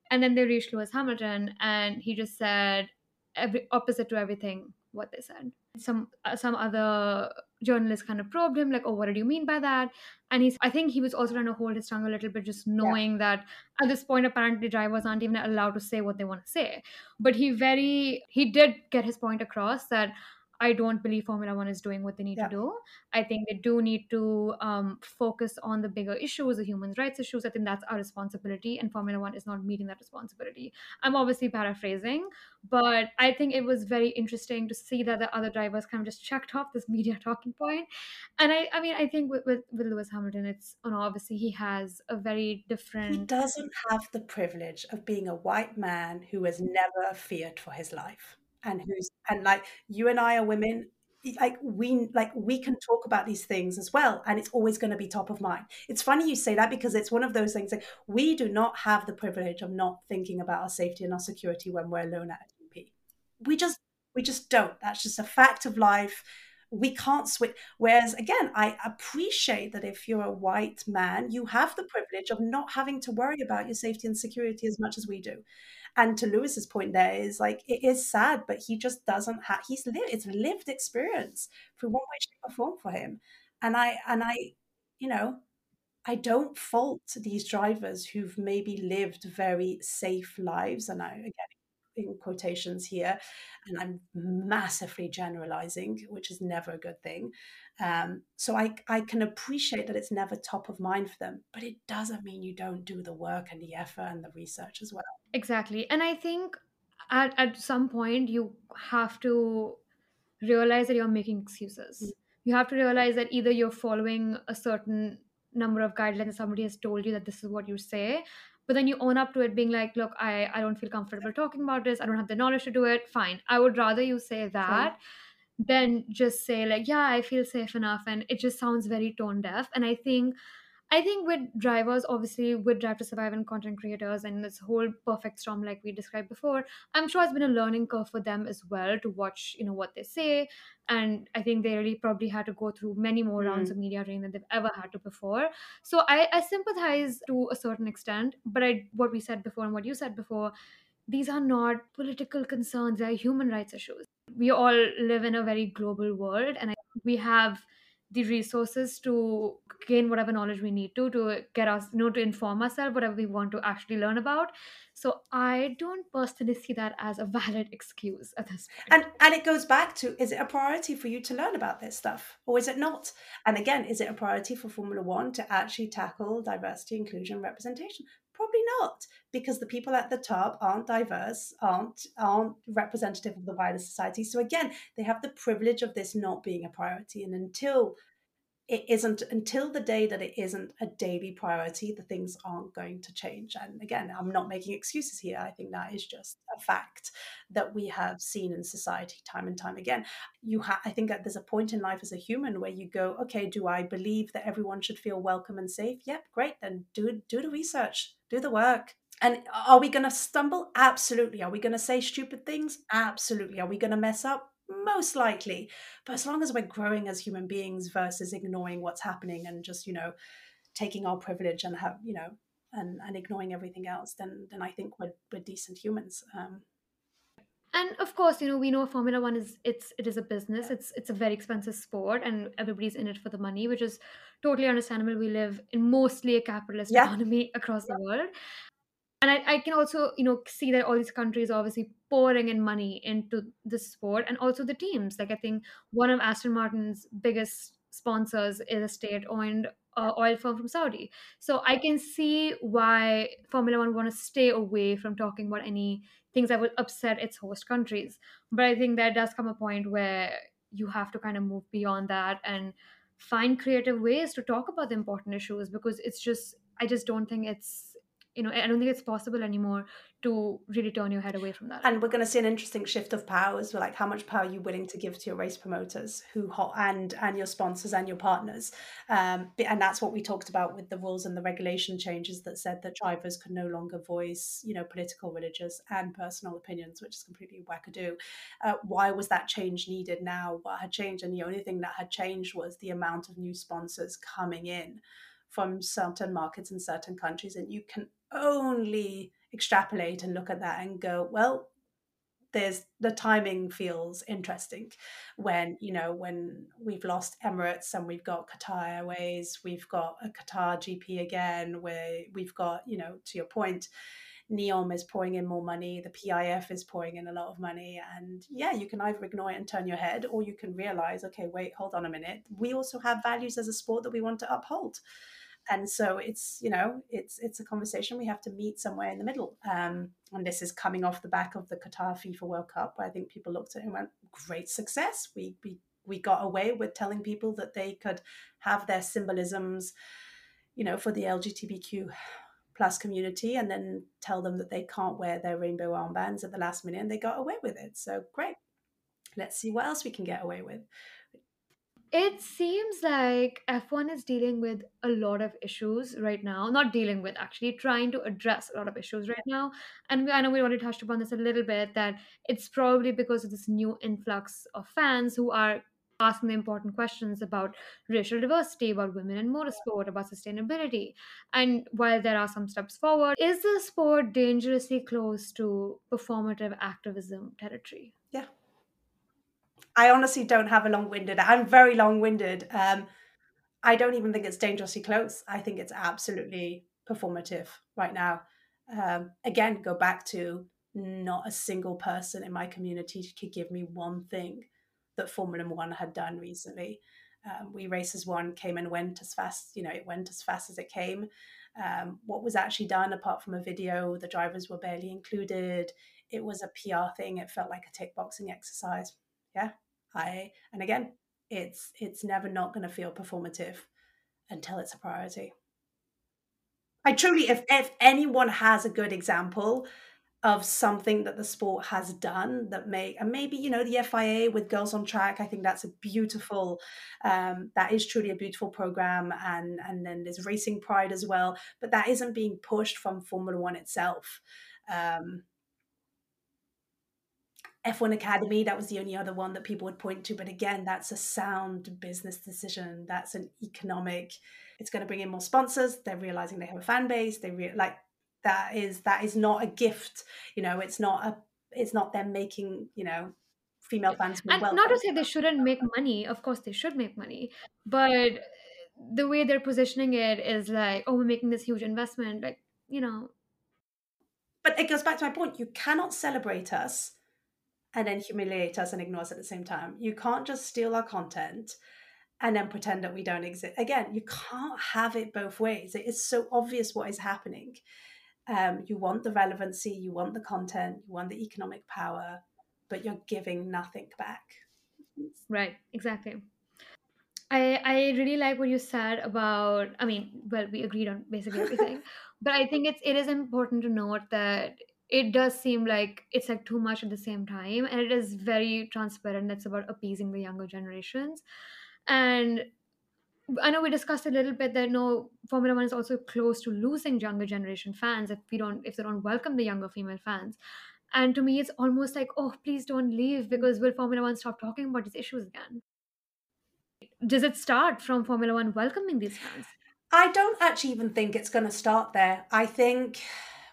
And then they reached Lewis Hamilton, and he just said every opposite to everything what they said. Some uh, some other journalists kind of probed him, like, "Oh, what did you mean by that?" And he's, I think he was also trying to hold his tongue a little bit, just knowing that at this point, apparently, drivers aren't even allowed to say what they want to say. But he very, he did get his point across that I don't believe Formula One is doing what they need Yeah. to do. I think they do need to um, focus on the bigger issues, the human rights issues. I think that's our responsibility, and Formula One is not meeting that responsibility. I'm obviously paraphrasing, but I think it was very interesting to see that the other drivers kind of just checked off this media talking point. And I, I mean, I think with, with, with Lewis Hamilton, it's, obviously he has a very different. He doesn't have the privilege of being a white man who has never feared for his life and who's and like you and I are women like we like we can talk about these things as well and it's always going to be top of mind. It's funny you say that because it's one of those things that we do not have the privilege of not thinking about our safety and our security when we're alone at a GP we just we just don't. That's just a fact of life. We can't switch whereas again i appreciate that if you're a white man you have the privilege of not having to worry about your safety and security as much as we do and to lewis's point there is like it is sad but he just doesn't have he's lived it's lived experience for one way shape or form for him and i and i you know i don't fault these drivers who've maybe lived very safe lives and i again in quotations here, and I'm massively generalizing, which is never a good thing. Um, so I, I can appreciate that it's never top of mind for them, but it doesn't mean you don't do the work and the effort and the research as well. Exactly. And I think at, at some point you have to realize that you're making excuses. Mm. You have to realize that either you're following a certain number of guidelines somebody has told you that this is what you say but then you own up to it being like look i i don't feel comfortable talking about this i don't have the knowledge to do it fine i would rather you say that than just say like yeah i feel safe enough and it just sounds very tone deaf and i think I think with drivers, obviously with Drive to Survive and content creators and this whole perfect storm like we described before, I'm sure it's been a learning curve for them as well to watch, you know, what they say. And I think they really probably had to go through many more rounds Mm. of media training than they've ever had to before. So I, I sympathize to a certain extent, but I what we said before and what you said before, these are not political concerns, they're human rights issues. We all live in a very global world and I, we have the resources to gain whatever knowledge we need to to get us you know to inform ourselves whatever we want to actually learn about so i don't personally see that as a valid excuse at this point And and it goes back to is it a priority for you to learn about this stuff or is it not? And again, is it a priority for Formula One to actually tackle diversity, inclusion, representation? Probably not, because the people at the top aren't diverse, aren't aren't representative of the wider society. So again, they have the privilege of this not being a priority. And until it isn't until the day that it isn't a daily priority the things aren't going to change and again i'm not making excuses here i think that is just a fact that we have seen in society time and time again you have i think that there's a point in life as a human where you go okay do i believe that everyone should feel welcome and safe yep great then do do the research do the work. And are we going to stumble? Absolutely. Are we going to say stupid things? Absolutely. Are we going to mess up? Most likely. But as long as we're growing as human beings versus ignoring what's happening and just you know taking our privilege and have you know and and ignoring everything else then then i think we're, we're decent humans. Um and of course you know we know formula one is it's it is a business. It's it's a very expensive sport and everybody's in it for the money which is totally understandable we live in mostly a capitalist Yeah. economy across the world. And I, I can also you know see that all these countries are obviously pouring in money into the sport and also the teams. Like i think one of aston martin's biggest sponsors is a state owned uh, oil firm from saudi. So i can see why formula one want to stay away from talking about any things that will upset its host countries. But i think there does come a point where you have to kind of move beyond that and find creative ways to talk about the important issues because it's just i just don't think it's you know i don't think it's possible anymore to really turn your head away from that. And we're going to see an interesting shift of powers like how much power are you willing to give to your race promoters who and and your sponsors and your partners. Um, and that's what we talked about with the rules and the regulation changes that said that drivers could no longer voice you know political religious and personal opinions which is completely wackadoo. Uh, why was that change needed now? What had changed? And the only thing that had changed was the amount of new sponsors coming in from certain markets in certain countries. And you can only extrapolate and look at that and go, well, there's the timing feels interesting when you know when we've lost Emirates and we've got Qatar Airways, we've got a Qatar GP again, where we've got you know to your point, NEOM is pouring in more money, the PIF is pouring in a lot of money, and yeah, you can either ignore it and turn your head, or you can realize, okay, wait, hold on a minute, we also have values as a sport that we want to uphold and so it's you know it's it's a conversation we have to meet somewhere in the middle. Um, and this is coming off the back of the qatar fifa world cup. Where i think people looked at it and went great success. We we, we got away with telling people that they could have their symbolisms you know for the lgbtq plus community and then tell them that they can't wear their rainbow armbands at the last minute and they got away with it. So great. Let's see what else we can get away with it seems like F1 is dealing with a lot of issues right now. Not dealing with, actually, trying to address a lot of issues right now. And I know we already touched upon this a little bit that it's probably because of this new influx of fans who are asking the important questions about racial diversity, about women in motorsport, about sustainability. And while there are some steps forward, is the sport dangerously close to performative activism territory? Yeah, I honestly don't have a long winded. I'm very long winded. Um, I don't even think it's dangerously close. I think it's absolutely performative right now. Um, again, go back to not a single person in my community could give me one thing that Formula One had done recently. Um, We Race As One came and went as fast, you know, it went as fast as it came. Um, what was actually done apart from a video, the drivers were barely included. It was a PR thing. It felt like a tick boxing exercise. Yeah, I and again, it's it's never not going to feel performative until it's a priority. I truly, if if anyone has a good example of something that the sport has done that may and maybe you know the FIA with Girls on Track, I think that's a beautiful, um, that is truly a beautiful program, and and then there's Racing Pride as well, but that isn't being pushed from Formula One itself. Um, F1 Academy, that was the only other one that people would point to. But again, that's a sound business decision. That's an economic, it's going to bring in more sponsors. They're realizing they have a fan base. They re- like that is that is not a gift. You know, it's not a it's not them making, you know, female fans and welcome. not to say they shouldn't make money of course they should make money but the way they're positioning it is like oh we're making this huge investment like you know but it goes back to my point you cannot celebrate us and then humiliate us and ignore us at the same time. You can't just steal our content and then pretend that we don't exist. Again, you can't have it both ways. It is so obvious what is happening. Um, you want the relevancy, you want the content, you want the economic power, but you're giving nothing back. Right, exactly. I I really like what you said about. I mean, well, we agreed on basically everything, but I think it's it is important to note that it does seem like it's like too much at the same time and it is very transparent it's about appeasing the younger generations. And i know we discussed a little bit that no formula one is also close to losing younger generation fans if we don't if they don't welcome the younger female fans. And to me it's almost like oh please don't leave because will formula one stop talking about these issues again? Does it start from formula one welcoming these fans? I don't actually even think it's going to start there. I think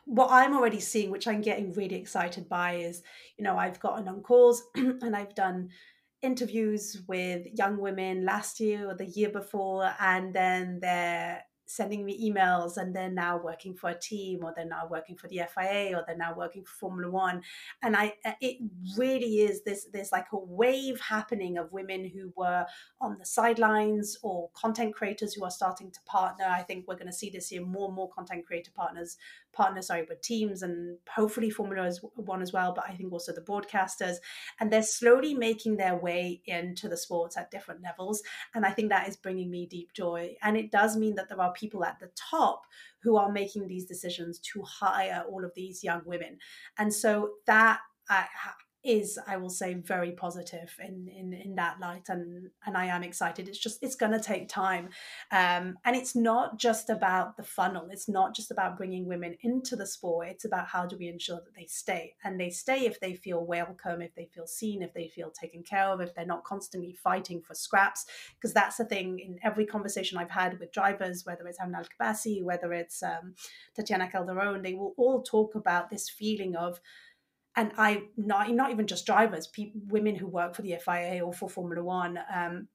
what I'm already seeing, which I'm getting really excited by, is you know I've gotten on calls and I've done interviews with young women last year or the year before, and then they're sending me emails and they're now working for a team or they're now working for the FIA or they're now working for Formula 1 and I uh, it really is this there's like a wave happening of women who were on the sidelines or content creators who are starting to partner. I think we're going to see this year more and more content creator partners partners sorry with teams and hopefully Formula 1 as well but I think also the broadcasters and they're slowly making their way into the sports at different levels and I think that is bringing me deep joy and it does mean that there are people at the top who are making these decisions to hire all of these young women. And so that I, is i will say very positive in in in that light and and i am excited. It's just it's going to take time. Um and it's not just about the funnel. It's not just about bringing women into the sport. It's about how do we ensure that they stay. And they stay if they feel welcome if they feel seen if they feel taken care of if they're not constantly fighting for scraps. Because that's the thing in every conversation i've had with drivers whether it's Amna Al whether it's um, Tatiana Calderon they will all talk about this feeling of and I not not even just drivers, women who work for the FIA or for Formula One, um,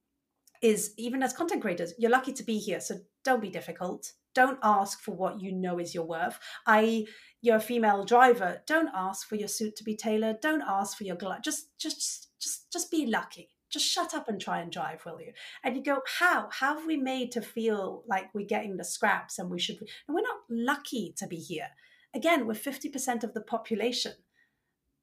is even as content creators, you're lucky to be here. So don't be difficult. Don't ask for what you know is your worth. I you're a female driver. Don't ask for your suit to be tailored. Don't ask for your glove. Just just just just be lucky. Just shut up and try and drive, will you? And you go, how? How have we made to feel like we're getting the scraps and we should? And we're not lucky to be here. Again, we're fifty percent of the population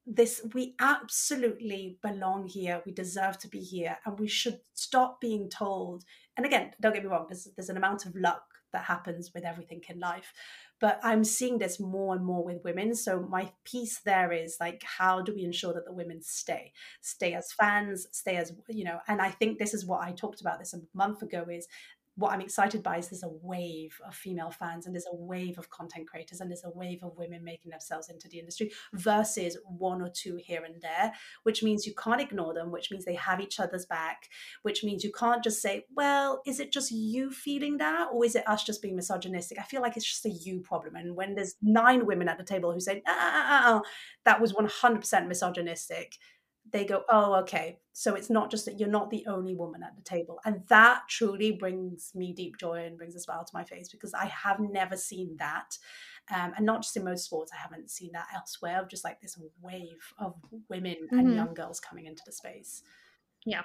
this we absolutely belong here. We deserve to be here and we should stop being told and again don't get me wrong there's, there's an amount of luck that happens with everything in life but i'm seeing this more and more with women so my piece there is like how do we ensure that the women stay? Stay as fans stay as you know and i think this is what i talked about this a month ago is what I'm excited by is there's a wave of female fans and there's a wave of content creators and there's a wave of women making themselves into the industry versus one or two here and there, which means you can't ignore them, which means they have each other's back, which means you can't just say, well, is it just you feeling that or is it us just being misogynistic? I feel like it's just a you problem. And when there's nine women at the table who say, ah, ah, ah, that was 100% misogynistic they go, oh, okay. So it's not just that you're not the only woman at the table. And that truly brings me deep joy and brings a smile to my face because I have never seen that. Um, and not just in motorsports, I haven't seen that elsewhere of just like this wave of women mm-hmm. and young girls coming into the space. Yeah.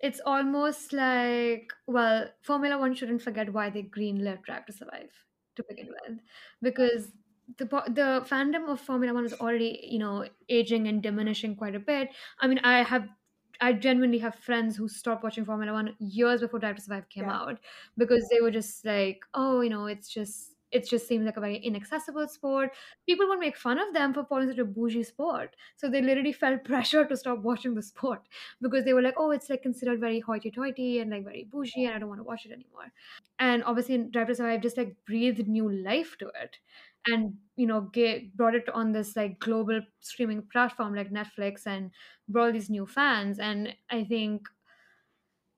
It's almost like, well, Formula One shouldn't forget why they greenlit Drive to Survive to begin with, because the the fandom of Formula One is already you know aging and diminishing quite a bit. I mean, I have I genuinely have friends who stopped watching Formula One years before Drive to Survive came yeah. out because they were just like, oh, you know, it's just it just seems like a very inaccessible sport. People would make fun of them for following such a bougie sport. So they literally felt pressure to stop watching the sport because they were like, oh, it's like considered very hoity-toity and like very bougie, and I don't want to watch it anymore. And obviously, Drive to Survive just like breathed new life to it and you know get, brought it on this like global streaming platform like netflix and brought these new fans and i think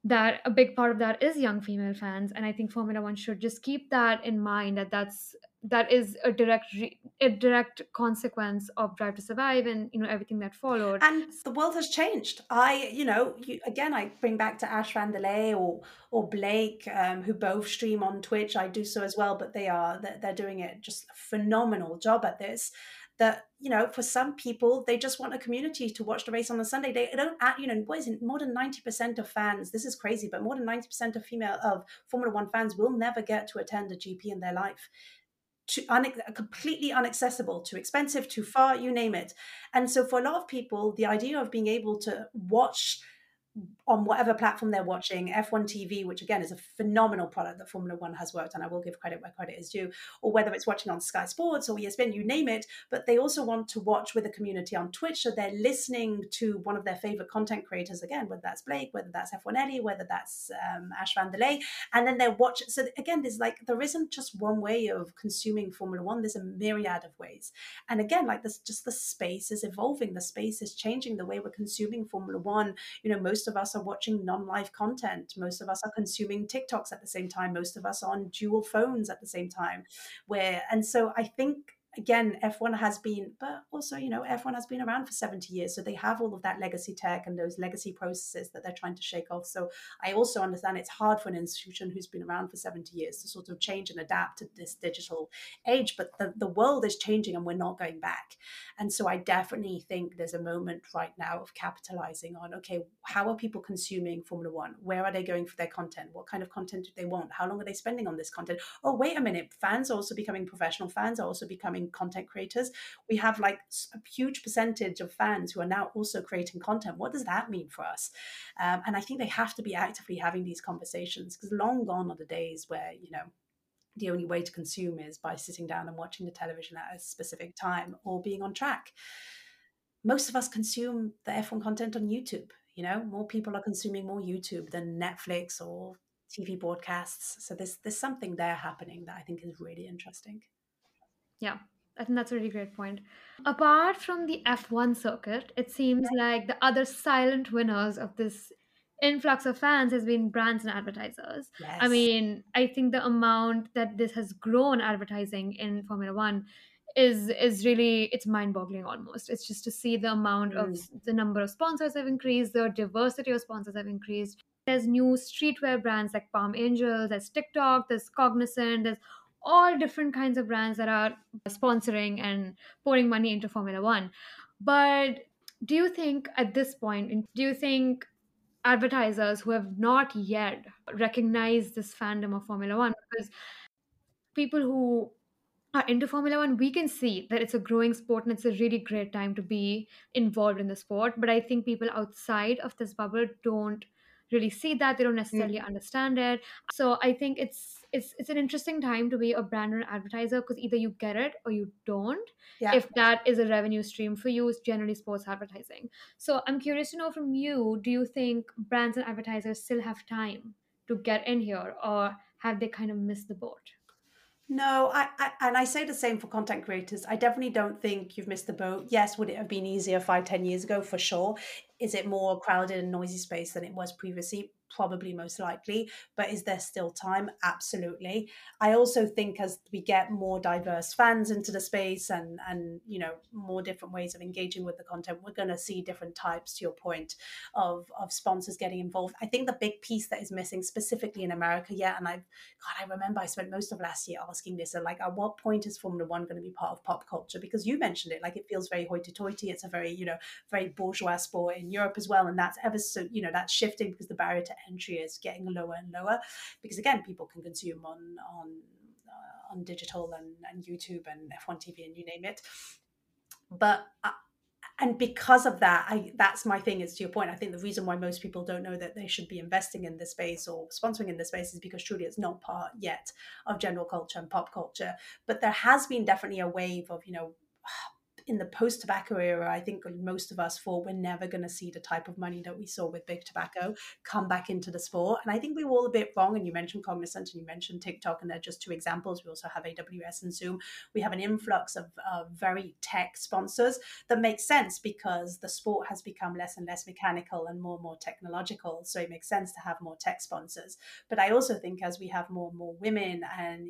that a big part of that is young female fans and i think formula one should just keep that in mind that that's that is a direct re- a direct consequence of drive to survive and you know everything that followed. And the world has changed. I you know you, again i bring back to ash vandelay or or blake um, who both stream on twitch. I do so as well but they are they're, they're doing it just a phenomenal job at this that you know for some people they just want a community to watch the race on a sunday they don't you know what is it more than 90% of fans this is crazy but more than 90% of female of formula one fans will never get to attend a gp in their life to un- completely inaccessible, too expensive, too far, you name it. And so, for a lot of people, the idea of being able to watch on whatever platform they're watching, F1 TV, which again is a phenomenal product that Formula One has worked on. I will give credit where credit is due, or whether it's watching on Sky Sports or ESPN, you name it. But they also want to watch with a community on Twitch, so they're listening to one of their favorite content creators again, whether that's Blake, whether that's F1 Ellie, whether that's um, Ash Vandelay, and then they're watching. So again, there's like there isn't just one way of consuming Formula One. There's a myriad of ways, and again, like this, just the space is evolving. The space is changing. The way we're consuming Formula One. You know, most of us are watching non-live content. Most of us are consuming TikToks at the same time. Most of us are on dual phones at the same time. Where and so I think again, F1 has been, but also, you know, F1 has been around for 70 years. So they have all of that legacy tech and those legacy processes that they're trying to shake off. So I also understand it's hard for an institution who's been around for 70 years to sort of change and adapt to this digital age. But the, the world is changing and we're not going back. And so I definitely think there's a moment right now of capitalizing on okay, how are people consuming Formula One? Where are they going for their content? What kind of content do they want? How long are they spending on this content? Oh, wait a minute, fans are also becoming professional, fans are also becoming content creators. We have like a huge percentage of fans who are now also creating content. What does that mean for us? Um, and I think they have to be actively having these conversations because long gone are the days where, you know, the only way to consume is by sitting down and watching the television at a specific time or being on track. Most of us consume the F1 content on YouTube. You know, more people are consuming more YouTube than Netflix or TV broadcasts. So there's there's something there happening that I think is really interesting. Yeah, I think that's a really great point. Apart from the F1 circuit, it seems like the other silent winners of this influx of fans has been brands and advertisers. Yes. I mean, I think the amount that this has grown advertising in Formula One is is really it's mind-boggling almost. It's just to see the amount of Mm. the number of sponsors have increased, the diversity of sponsors have increased. There's new streetwear brands like Palm Angels, there's TikTok, there's Cognizant, there's all different kinds of brands that are sponsoring and pouring money into Formula One. But do you think at this point, do you think advertisers who have not yet recognized this fandom of Formula One, because people who are into Formula One, we can see that it's a growing sport and it's a really great time to be involved in the sport. But I think people outside of this bubble don't really see that they don't necessarily Mm. understand it so i think it's it's it's an interesting time to be a brand or an advertiser because either you get it or you don't Yeah. if that is a revenue stream for you it's generally sports advertising so i'm curious to know from you do you think brands and advertisers still have time to get in here or have they kind of missed the boat No, I, I and I say the same for content creators. I definitely don't think you've missed the boat. Yes, would it have been easier five, ten years ago? For sure. Is it more crowded and noisy space than it was previously? Probably most likely. But is there still time? Absolutely. I also think as we get more diverse fans into the space and and you know more different ways of engaging with the content, we're going to see different types. To your point of of sponsors getting involved. I think the big piece that is missing specifically in America, yeah, and I God, I remember I spent most of last year asking this, like, at what point is Formula One going to be part of pop culture? Because you mentioned it, like, it feels very hoity-toity. It's a very, you know, very bourgeois sport in Europe as well, and that's ever so, you know, that's shifting because the barrier to entry is getting lower and lower. Because again, people can consume on on uh, on digital and, and YouTube and F1 TV and you name it. But uh, and because of that i that's my thing is to your point i think the reason why most people don't know that they should be investing in this space or sponsoring in this space is because truly it's not part yet of general culture and pop culture but there has been definitely a wave of you know in the post tobacco era, I think most of us thought we're never going to see the type of money that we saw with big tobacco come back into the sport. And I think we were all a bit wrong. And you mentioned Cognizant and you mentioned TikTok, and they're just two examples. We also have AWS and Zoom. We have an influx of uh, very tech sponsors that makes sense because the sport has become less and less mechanical and more and more technological. So it makes sense to have more tech sponsors. But I also think as we have more and more women and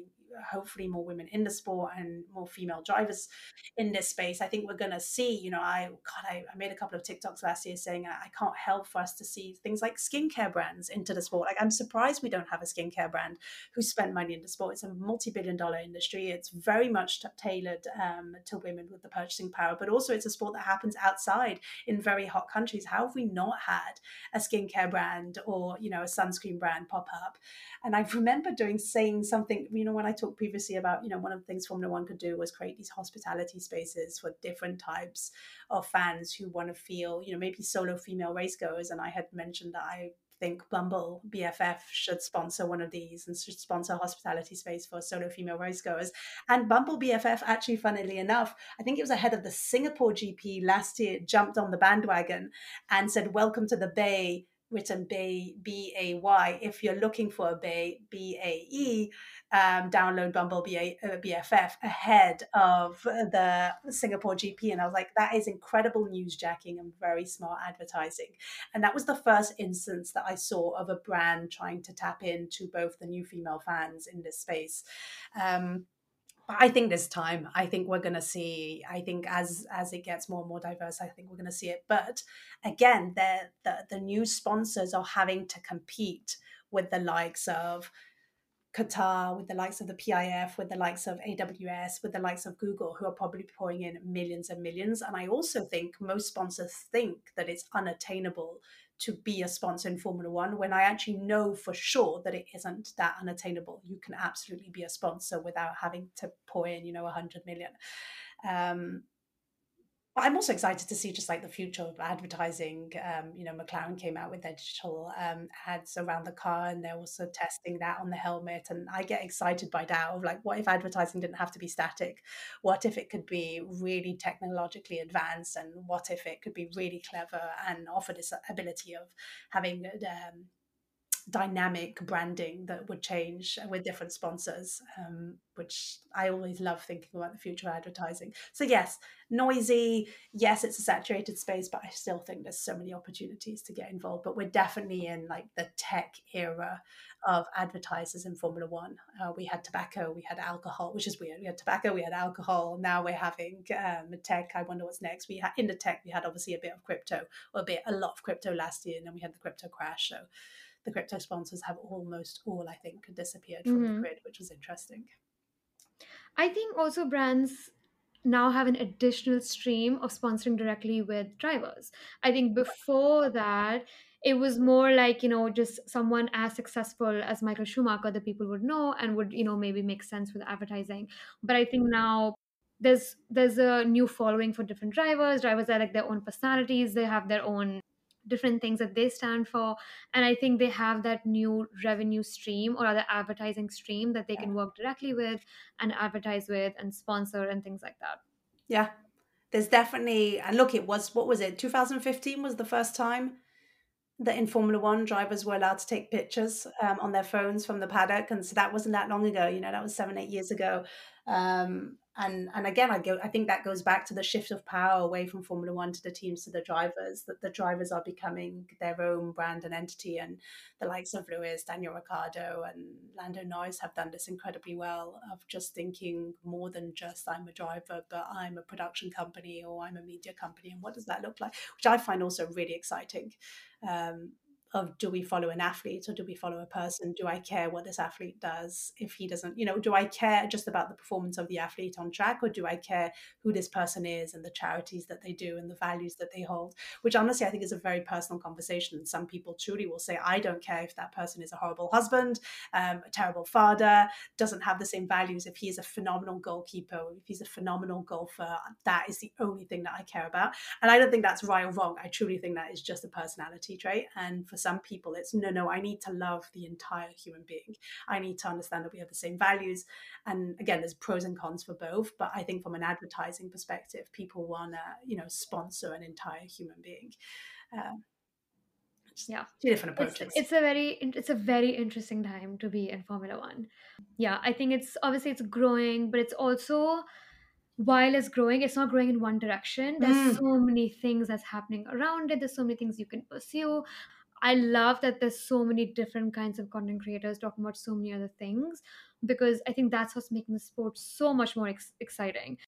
hopefully more women in the sport and more female drivers in this space. I think we're going to see you know i god I, I, made a couple of tiktoks last year saying I, I, can't help for us to see things like skincare brands into the sport. Like i'm surprised we don't have a skincare brand who spend money in the sport. It's a multi-billion dollar industry. It's very much t- tailored um, to women with the purchasing power but also it's a sport that happens outside in very hot countries. How have we not had a skincare brand or you know a sunscreen brand pop up? And I remember doing saying something, you know, when I talked previously about, you know, one of the things Formula One could do was create these hospitality spaces for different types of fans who want to feel, you know, maybe solo female race goers. And I had mentioned that I think Bumble BFF should sponsor one of these and should sponsor hospitality space for solo female race goers. And Bumble BFF, actually, funnily enough, I think it was ahead of the Singapore GP last year, jumped on the bandwagon and said, Welcome to the Bay written Bay, B A Y. If you're looking for a Bay, B A E, um, download Bumble B A, uh, BFF ahead of the Singapore GP. And I was like, that is incredible news jacking and very smart advertising. And that was the first instance that I saw of a brand trying to tap into both the new female fans in this space. Um, but I think this time, I think we're going to see. I think as as it gets more and more diverse, I think we're going to see it. But again, the the new sponsors are having to compete with the likes of Qatar, with the likes of the PIF, with the likes of AWS, with the likes of Google, who are probably pouring in millions and millions. And I also think most sponsors think that it's unattainable to be a sponsor in Formula One when I actually know for sure that it isn't that unattainable. You can absolutely be a sponsor without having to pour in, you know, a hundred million. Um, but I'm also excited to see just like the future of advertising. Um, you know, McLaren came out with their digital um, ads around the car, and they're also testing that on the helmet. And I get excited by that of like, what if advertising didn't have to be static? What if it could be really technologically advanced? And what if it could be really clever and offer this ability of having um, dynamic branding that would change with different sponsors, um, which I always love thinking about the future of advertising. So, yes, noisy. Yes, it's a saturated space, but I still think there's so many opportunities to get involved. But we're definitely in like the tech era of advertisers in Formula One. Uh, we had tobacco, we had alcohol, which is weird. We had tobacco, we had alcohol. Now we're having um, tech. I wonder what's next. We had in the tech, we had obviously a bit of crypto, or a bit a lot of crypto last year, and then we had the crypto crash. So the crypto sponsors have almost all, I think, disappeared from mm-hmm. the grid, which was interesting. I think also brands now have an additional stream of sponsoring directly with drivers. I think before that, it was more like, you know, just someone as successful as Michael Schumacher that people would know and would, you know, maybe make sense with advertising. But I think now there's there's a new following for different drivers. Drivers are like their own personalities, they have their own different things that they stand for and i think they have that new revenue stream or other advertising stream that they can work directly with and advertise with and sponsor and things like that yeah there's definitely and look it was what was it 2015 was the first time that in Formula One drivers were allowed to take pictures um, on their phones from the paddock, and so that wasn't that long ago. You know, that was seven, eight years ago. Um, and and again i go i think that goes back to the shift of power away from formula one to the teams to the drivers that the drivers are becoming their own brand and entity and the likes of lewis daniel ricciardo and lando norris have done this incredibly well of just thinking more than just i'm a driver but i'm a production company or i'm a media company and what does that look like? Which i find also really exciting. Um, of do we follow an athlete or do we follow a person? Do I care what this athlete does if he doesn't, you know, do I care just about the performance of the athlete on track or do I care who this person is and the charities that they do and the values that they hold? Which honestly, I think is a very personal conversation. Some people truly will say, I don't care if that person is a horrible husband, um, a terrible father, doesn't have the same values. If he is a phenomenal goalkeeper, if he's a phenomenal golfer, that is the only thing that I care about. And I don't think that's right or wrong. I truly think that is just a personality trait. And for some people, it's no, no, I need to love the entire human being. I need to understand that we have the same values. And again, there's pros and cons for both. But I think from an advertising perspective, people want to, you know, sponsor an entire human being. Um, yeah two different approaches it's, it's, a very it's a very interesting time to be in formula one yeah i think it's obviously it's growing but it's also while it's growing it's not growing in one direction there's mm. so many things that's happening around it there's so many things you can pursue I love that there's so many different kinds of content creators talking about so many other things because I think that's what's making the sport so much more ex- exciting.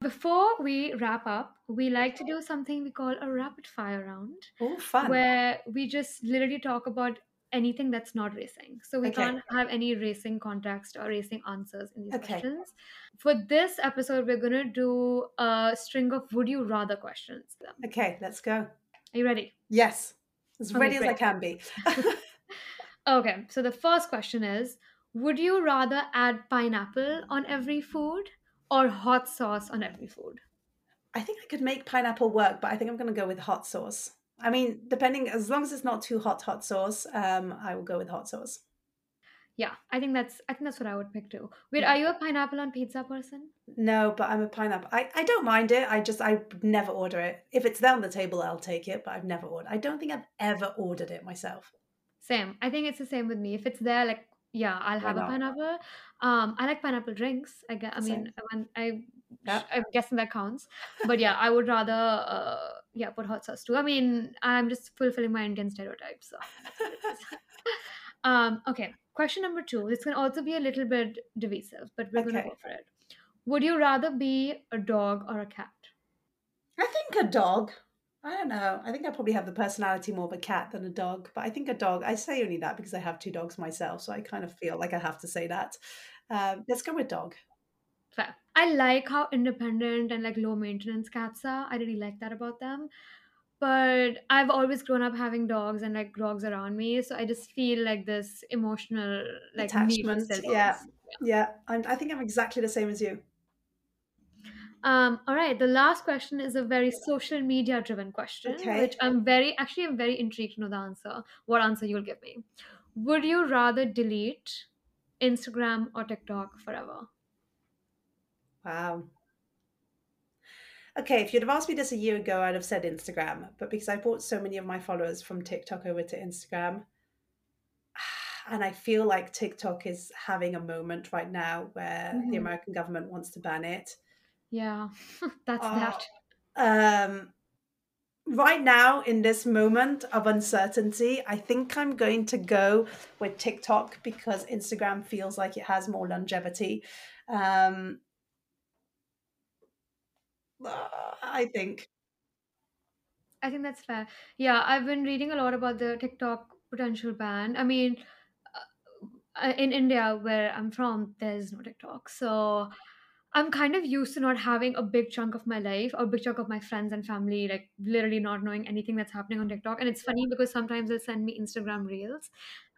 Before we wrap up, we like to do something we call a rapid fire round. Oh, fun. Where we just literally talk about anything that's not racing. So we okay. can't have any racing context or racing answers in these okay. questions. For this episode, we're going to do a string of would you rather questions. Okay, let's go. Are you ready? Yes. As ready as I can be. okay, so the first question is Would you rather add pineapple on every food or hot sauce on every food? I think I could make pineapple work, but I think I'm going to go with hot sauce. I mean, depending, as long as it's not too hot, hot sauce, um, I will go with hot sauce. Yeah, I think that's I think that's what I would pick too. Wait, are you a pineapple on pizza person? No, but I'm a pineapple. I, I don't mind it. I just I never order it. If it's there on the table, I'll take it. But I've never ordered. I don't think I've ever ordered it myself. Same. I think it's the same with me. If it's there, like yeah, I'll have a pineapple. Um, I like pineapple drinks. I guess, I mean, when I yeah. I'm guessing that counts. But yeah, I would rather uh yeah put hot sauce too. I mean, I'm just fulfilling my Indian stereotypes. So um, okay, question number two. This can also be a little bit divisive, but we're going to go for it. Would you rather be a dog or a cat? I think a dog. I don't know. I think I probably have the personality more of a cat than a dog, but I think a dog. I say only that because I have two dogs myself, so I kind of feel like I have to say that. Um, let's go with dog. Fair. I like how independent and like low maintenance cats are. I really like that about them. But I've always grown up having dogs and like dogs around me, so I just feel like this emotional like Attachment. still Yeah. Yeah. I'm, I think I'm exactly the same as you. Um, all right, the last question is a very social media driven question, Okay. which I'm very actually I'm very intrigued to know the answer. What answer you'll give me? Would you rather delete Instagram or TikTok forever? Wow. Okay, if you'd have asked me this a year ago, I'd have said Instagram. But because I brought so many of my followers from TikTok over to Instagram, and I feel like TikTok is having a moment right now where the Mhm. American government wants to ban it. Yeah, that's Uh, that. um, right now, in this moment of uncertainty, I think I'm going to go with TikTok because Instagram feels like it has more longevity. Um, I think. I think that's fair. Yeah, I've been reading a lot about the TikTok potential ban. I mean, uh, in India, where I'm from, there's no TikTok. So I'm kind of used to not having a big chunk of my life or a big chunk of my friends and family, like literally not knowing anything that's happening on TikTok. And it's funny because sometimes they'll send me Instagram reels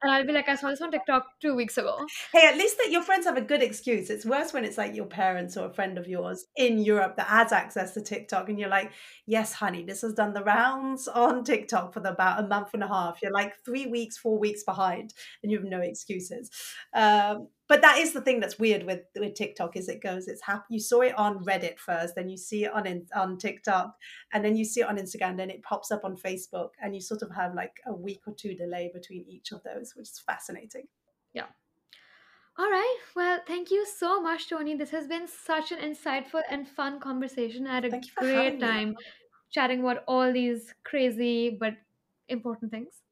and I'll be like, I saw this on TikTok two weeks ago. Hey, at least that your friends have a good excuse. It's worse when it's like your parents or a friend of yours in Europe that has access to TikTok, and you're like, "Yes, honey, this has done the rounds on TikTok for about a month and a half." You're like three weeks, four weeks behind, and you have no excuses. Um, but that is the thing that's weird with with TikTok is it goes, it's hap- you saw it on Reddit first, then you see it on in, on TikTok, and then you see it on Instagram, then it pops up on Facebook, and you sort of have like a week or two delay between each of those, which is fascinating. Yeah. All right. Well, thank you so much, Toni. This has been such an insightful and fun conversation. I had a Thank you for great having me. time chatting about all these crazy but important things.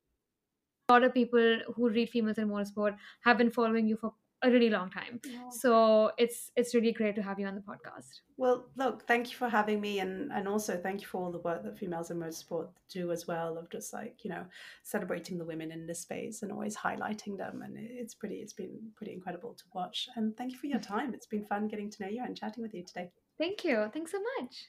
A lot of people who read females in motorsport have been following you for a really long time. Oh. So it's it's really great to have you on the podcast. Well, look, thank you for having me, and and also thank you for all the work that females in motorsport do as well, of just like you know celebrating the women in this space and always highlighting them, and it's pretty, it's been pretty incredible to watch. And thank you for your time. It's been fun getting to know you and chatting with you today. Thank you. Thanks so much.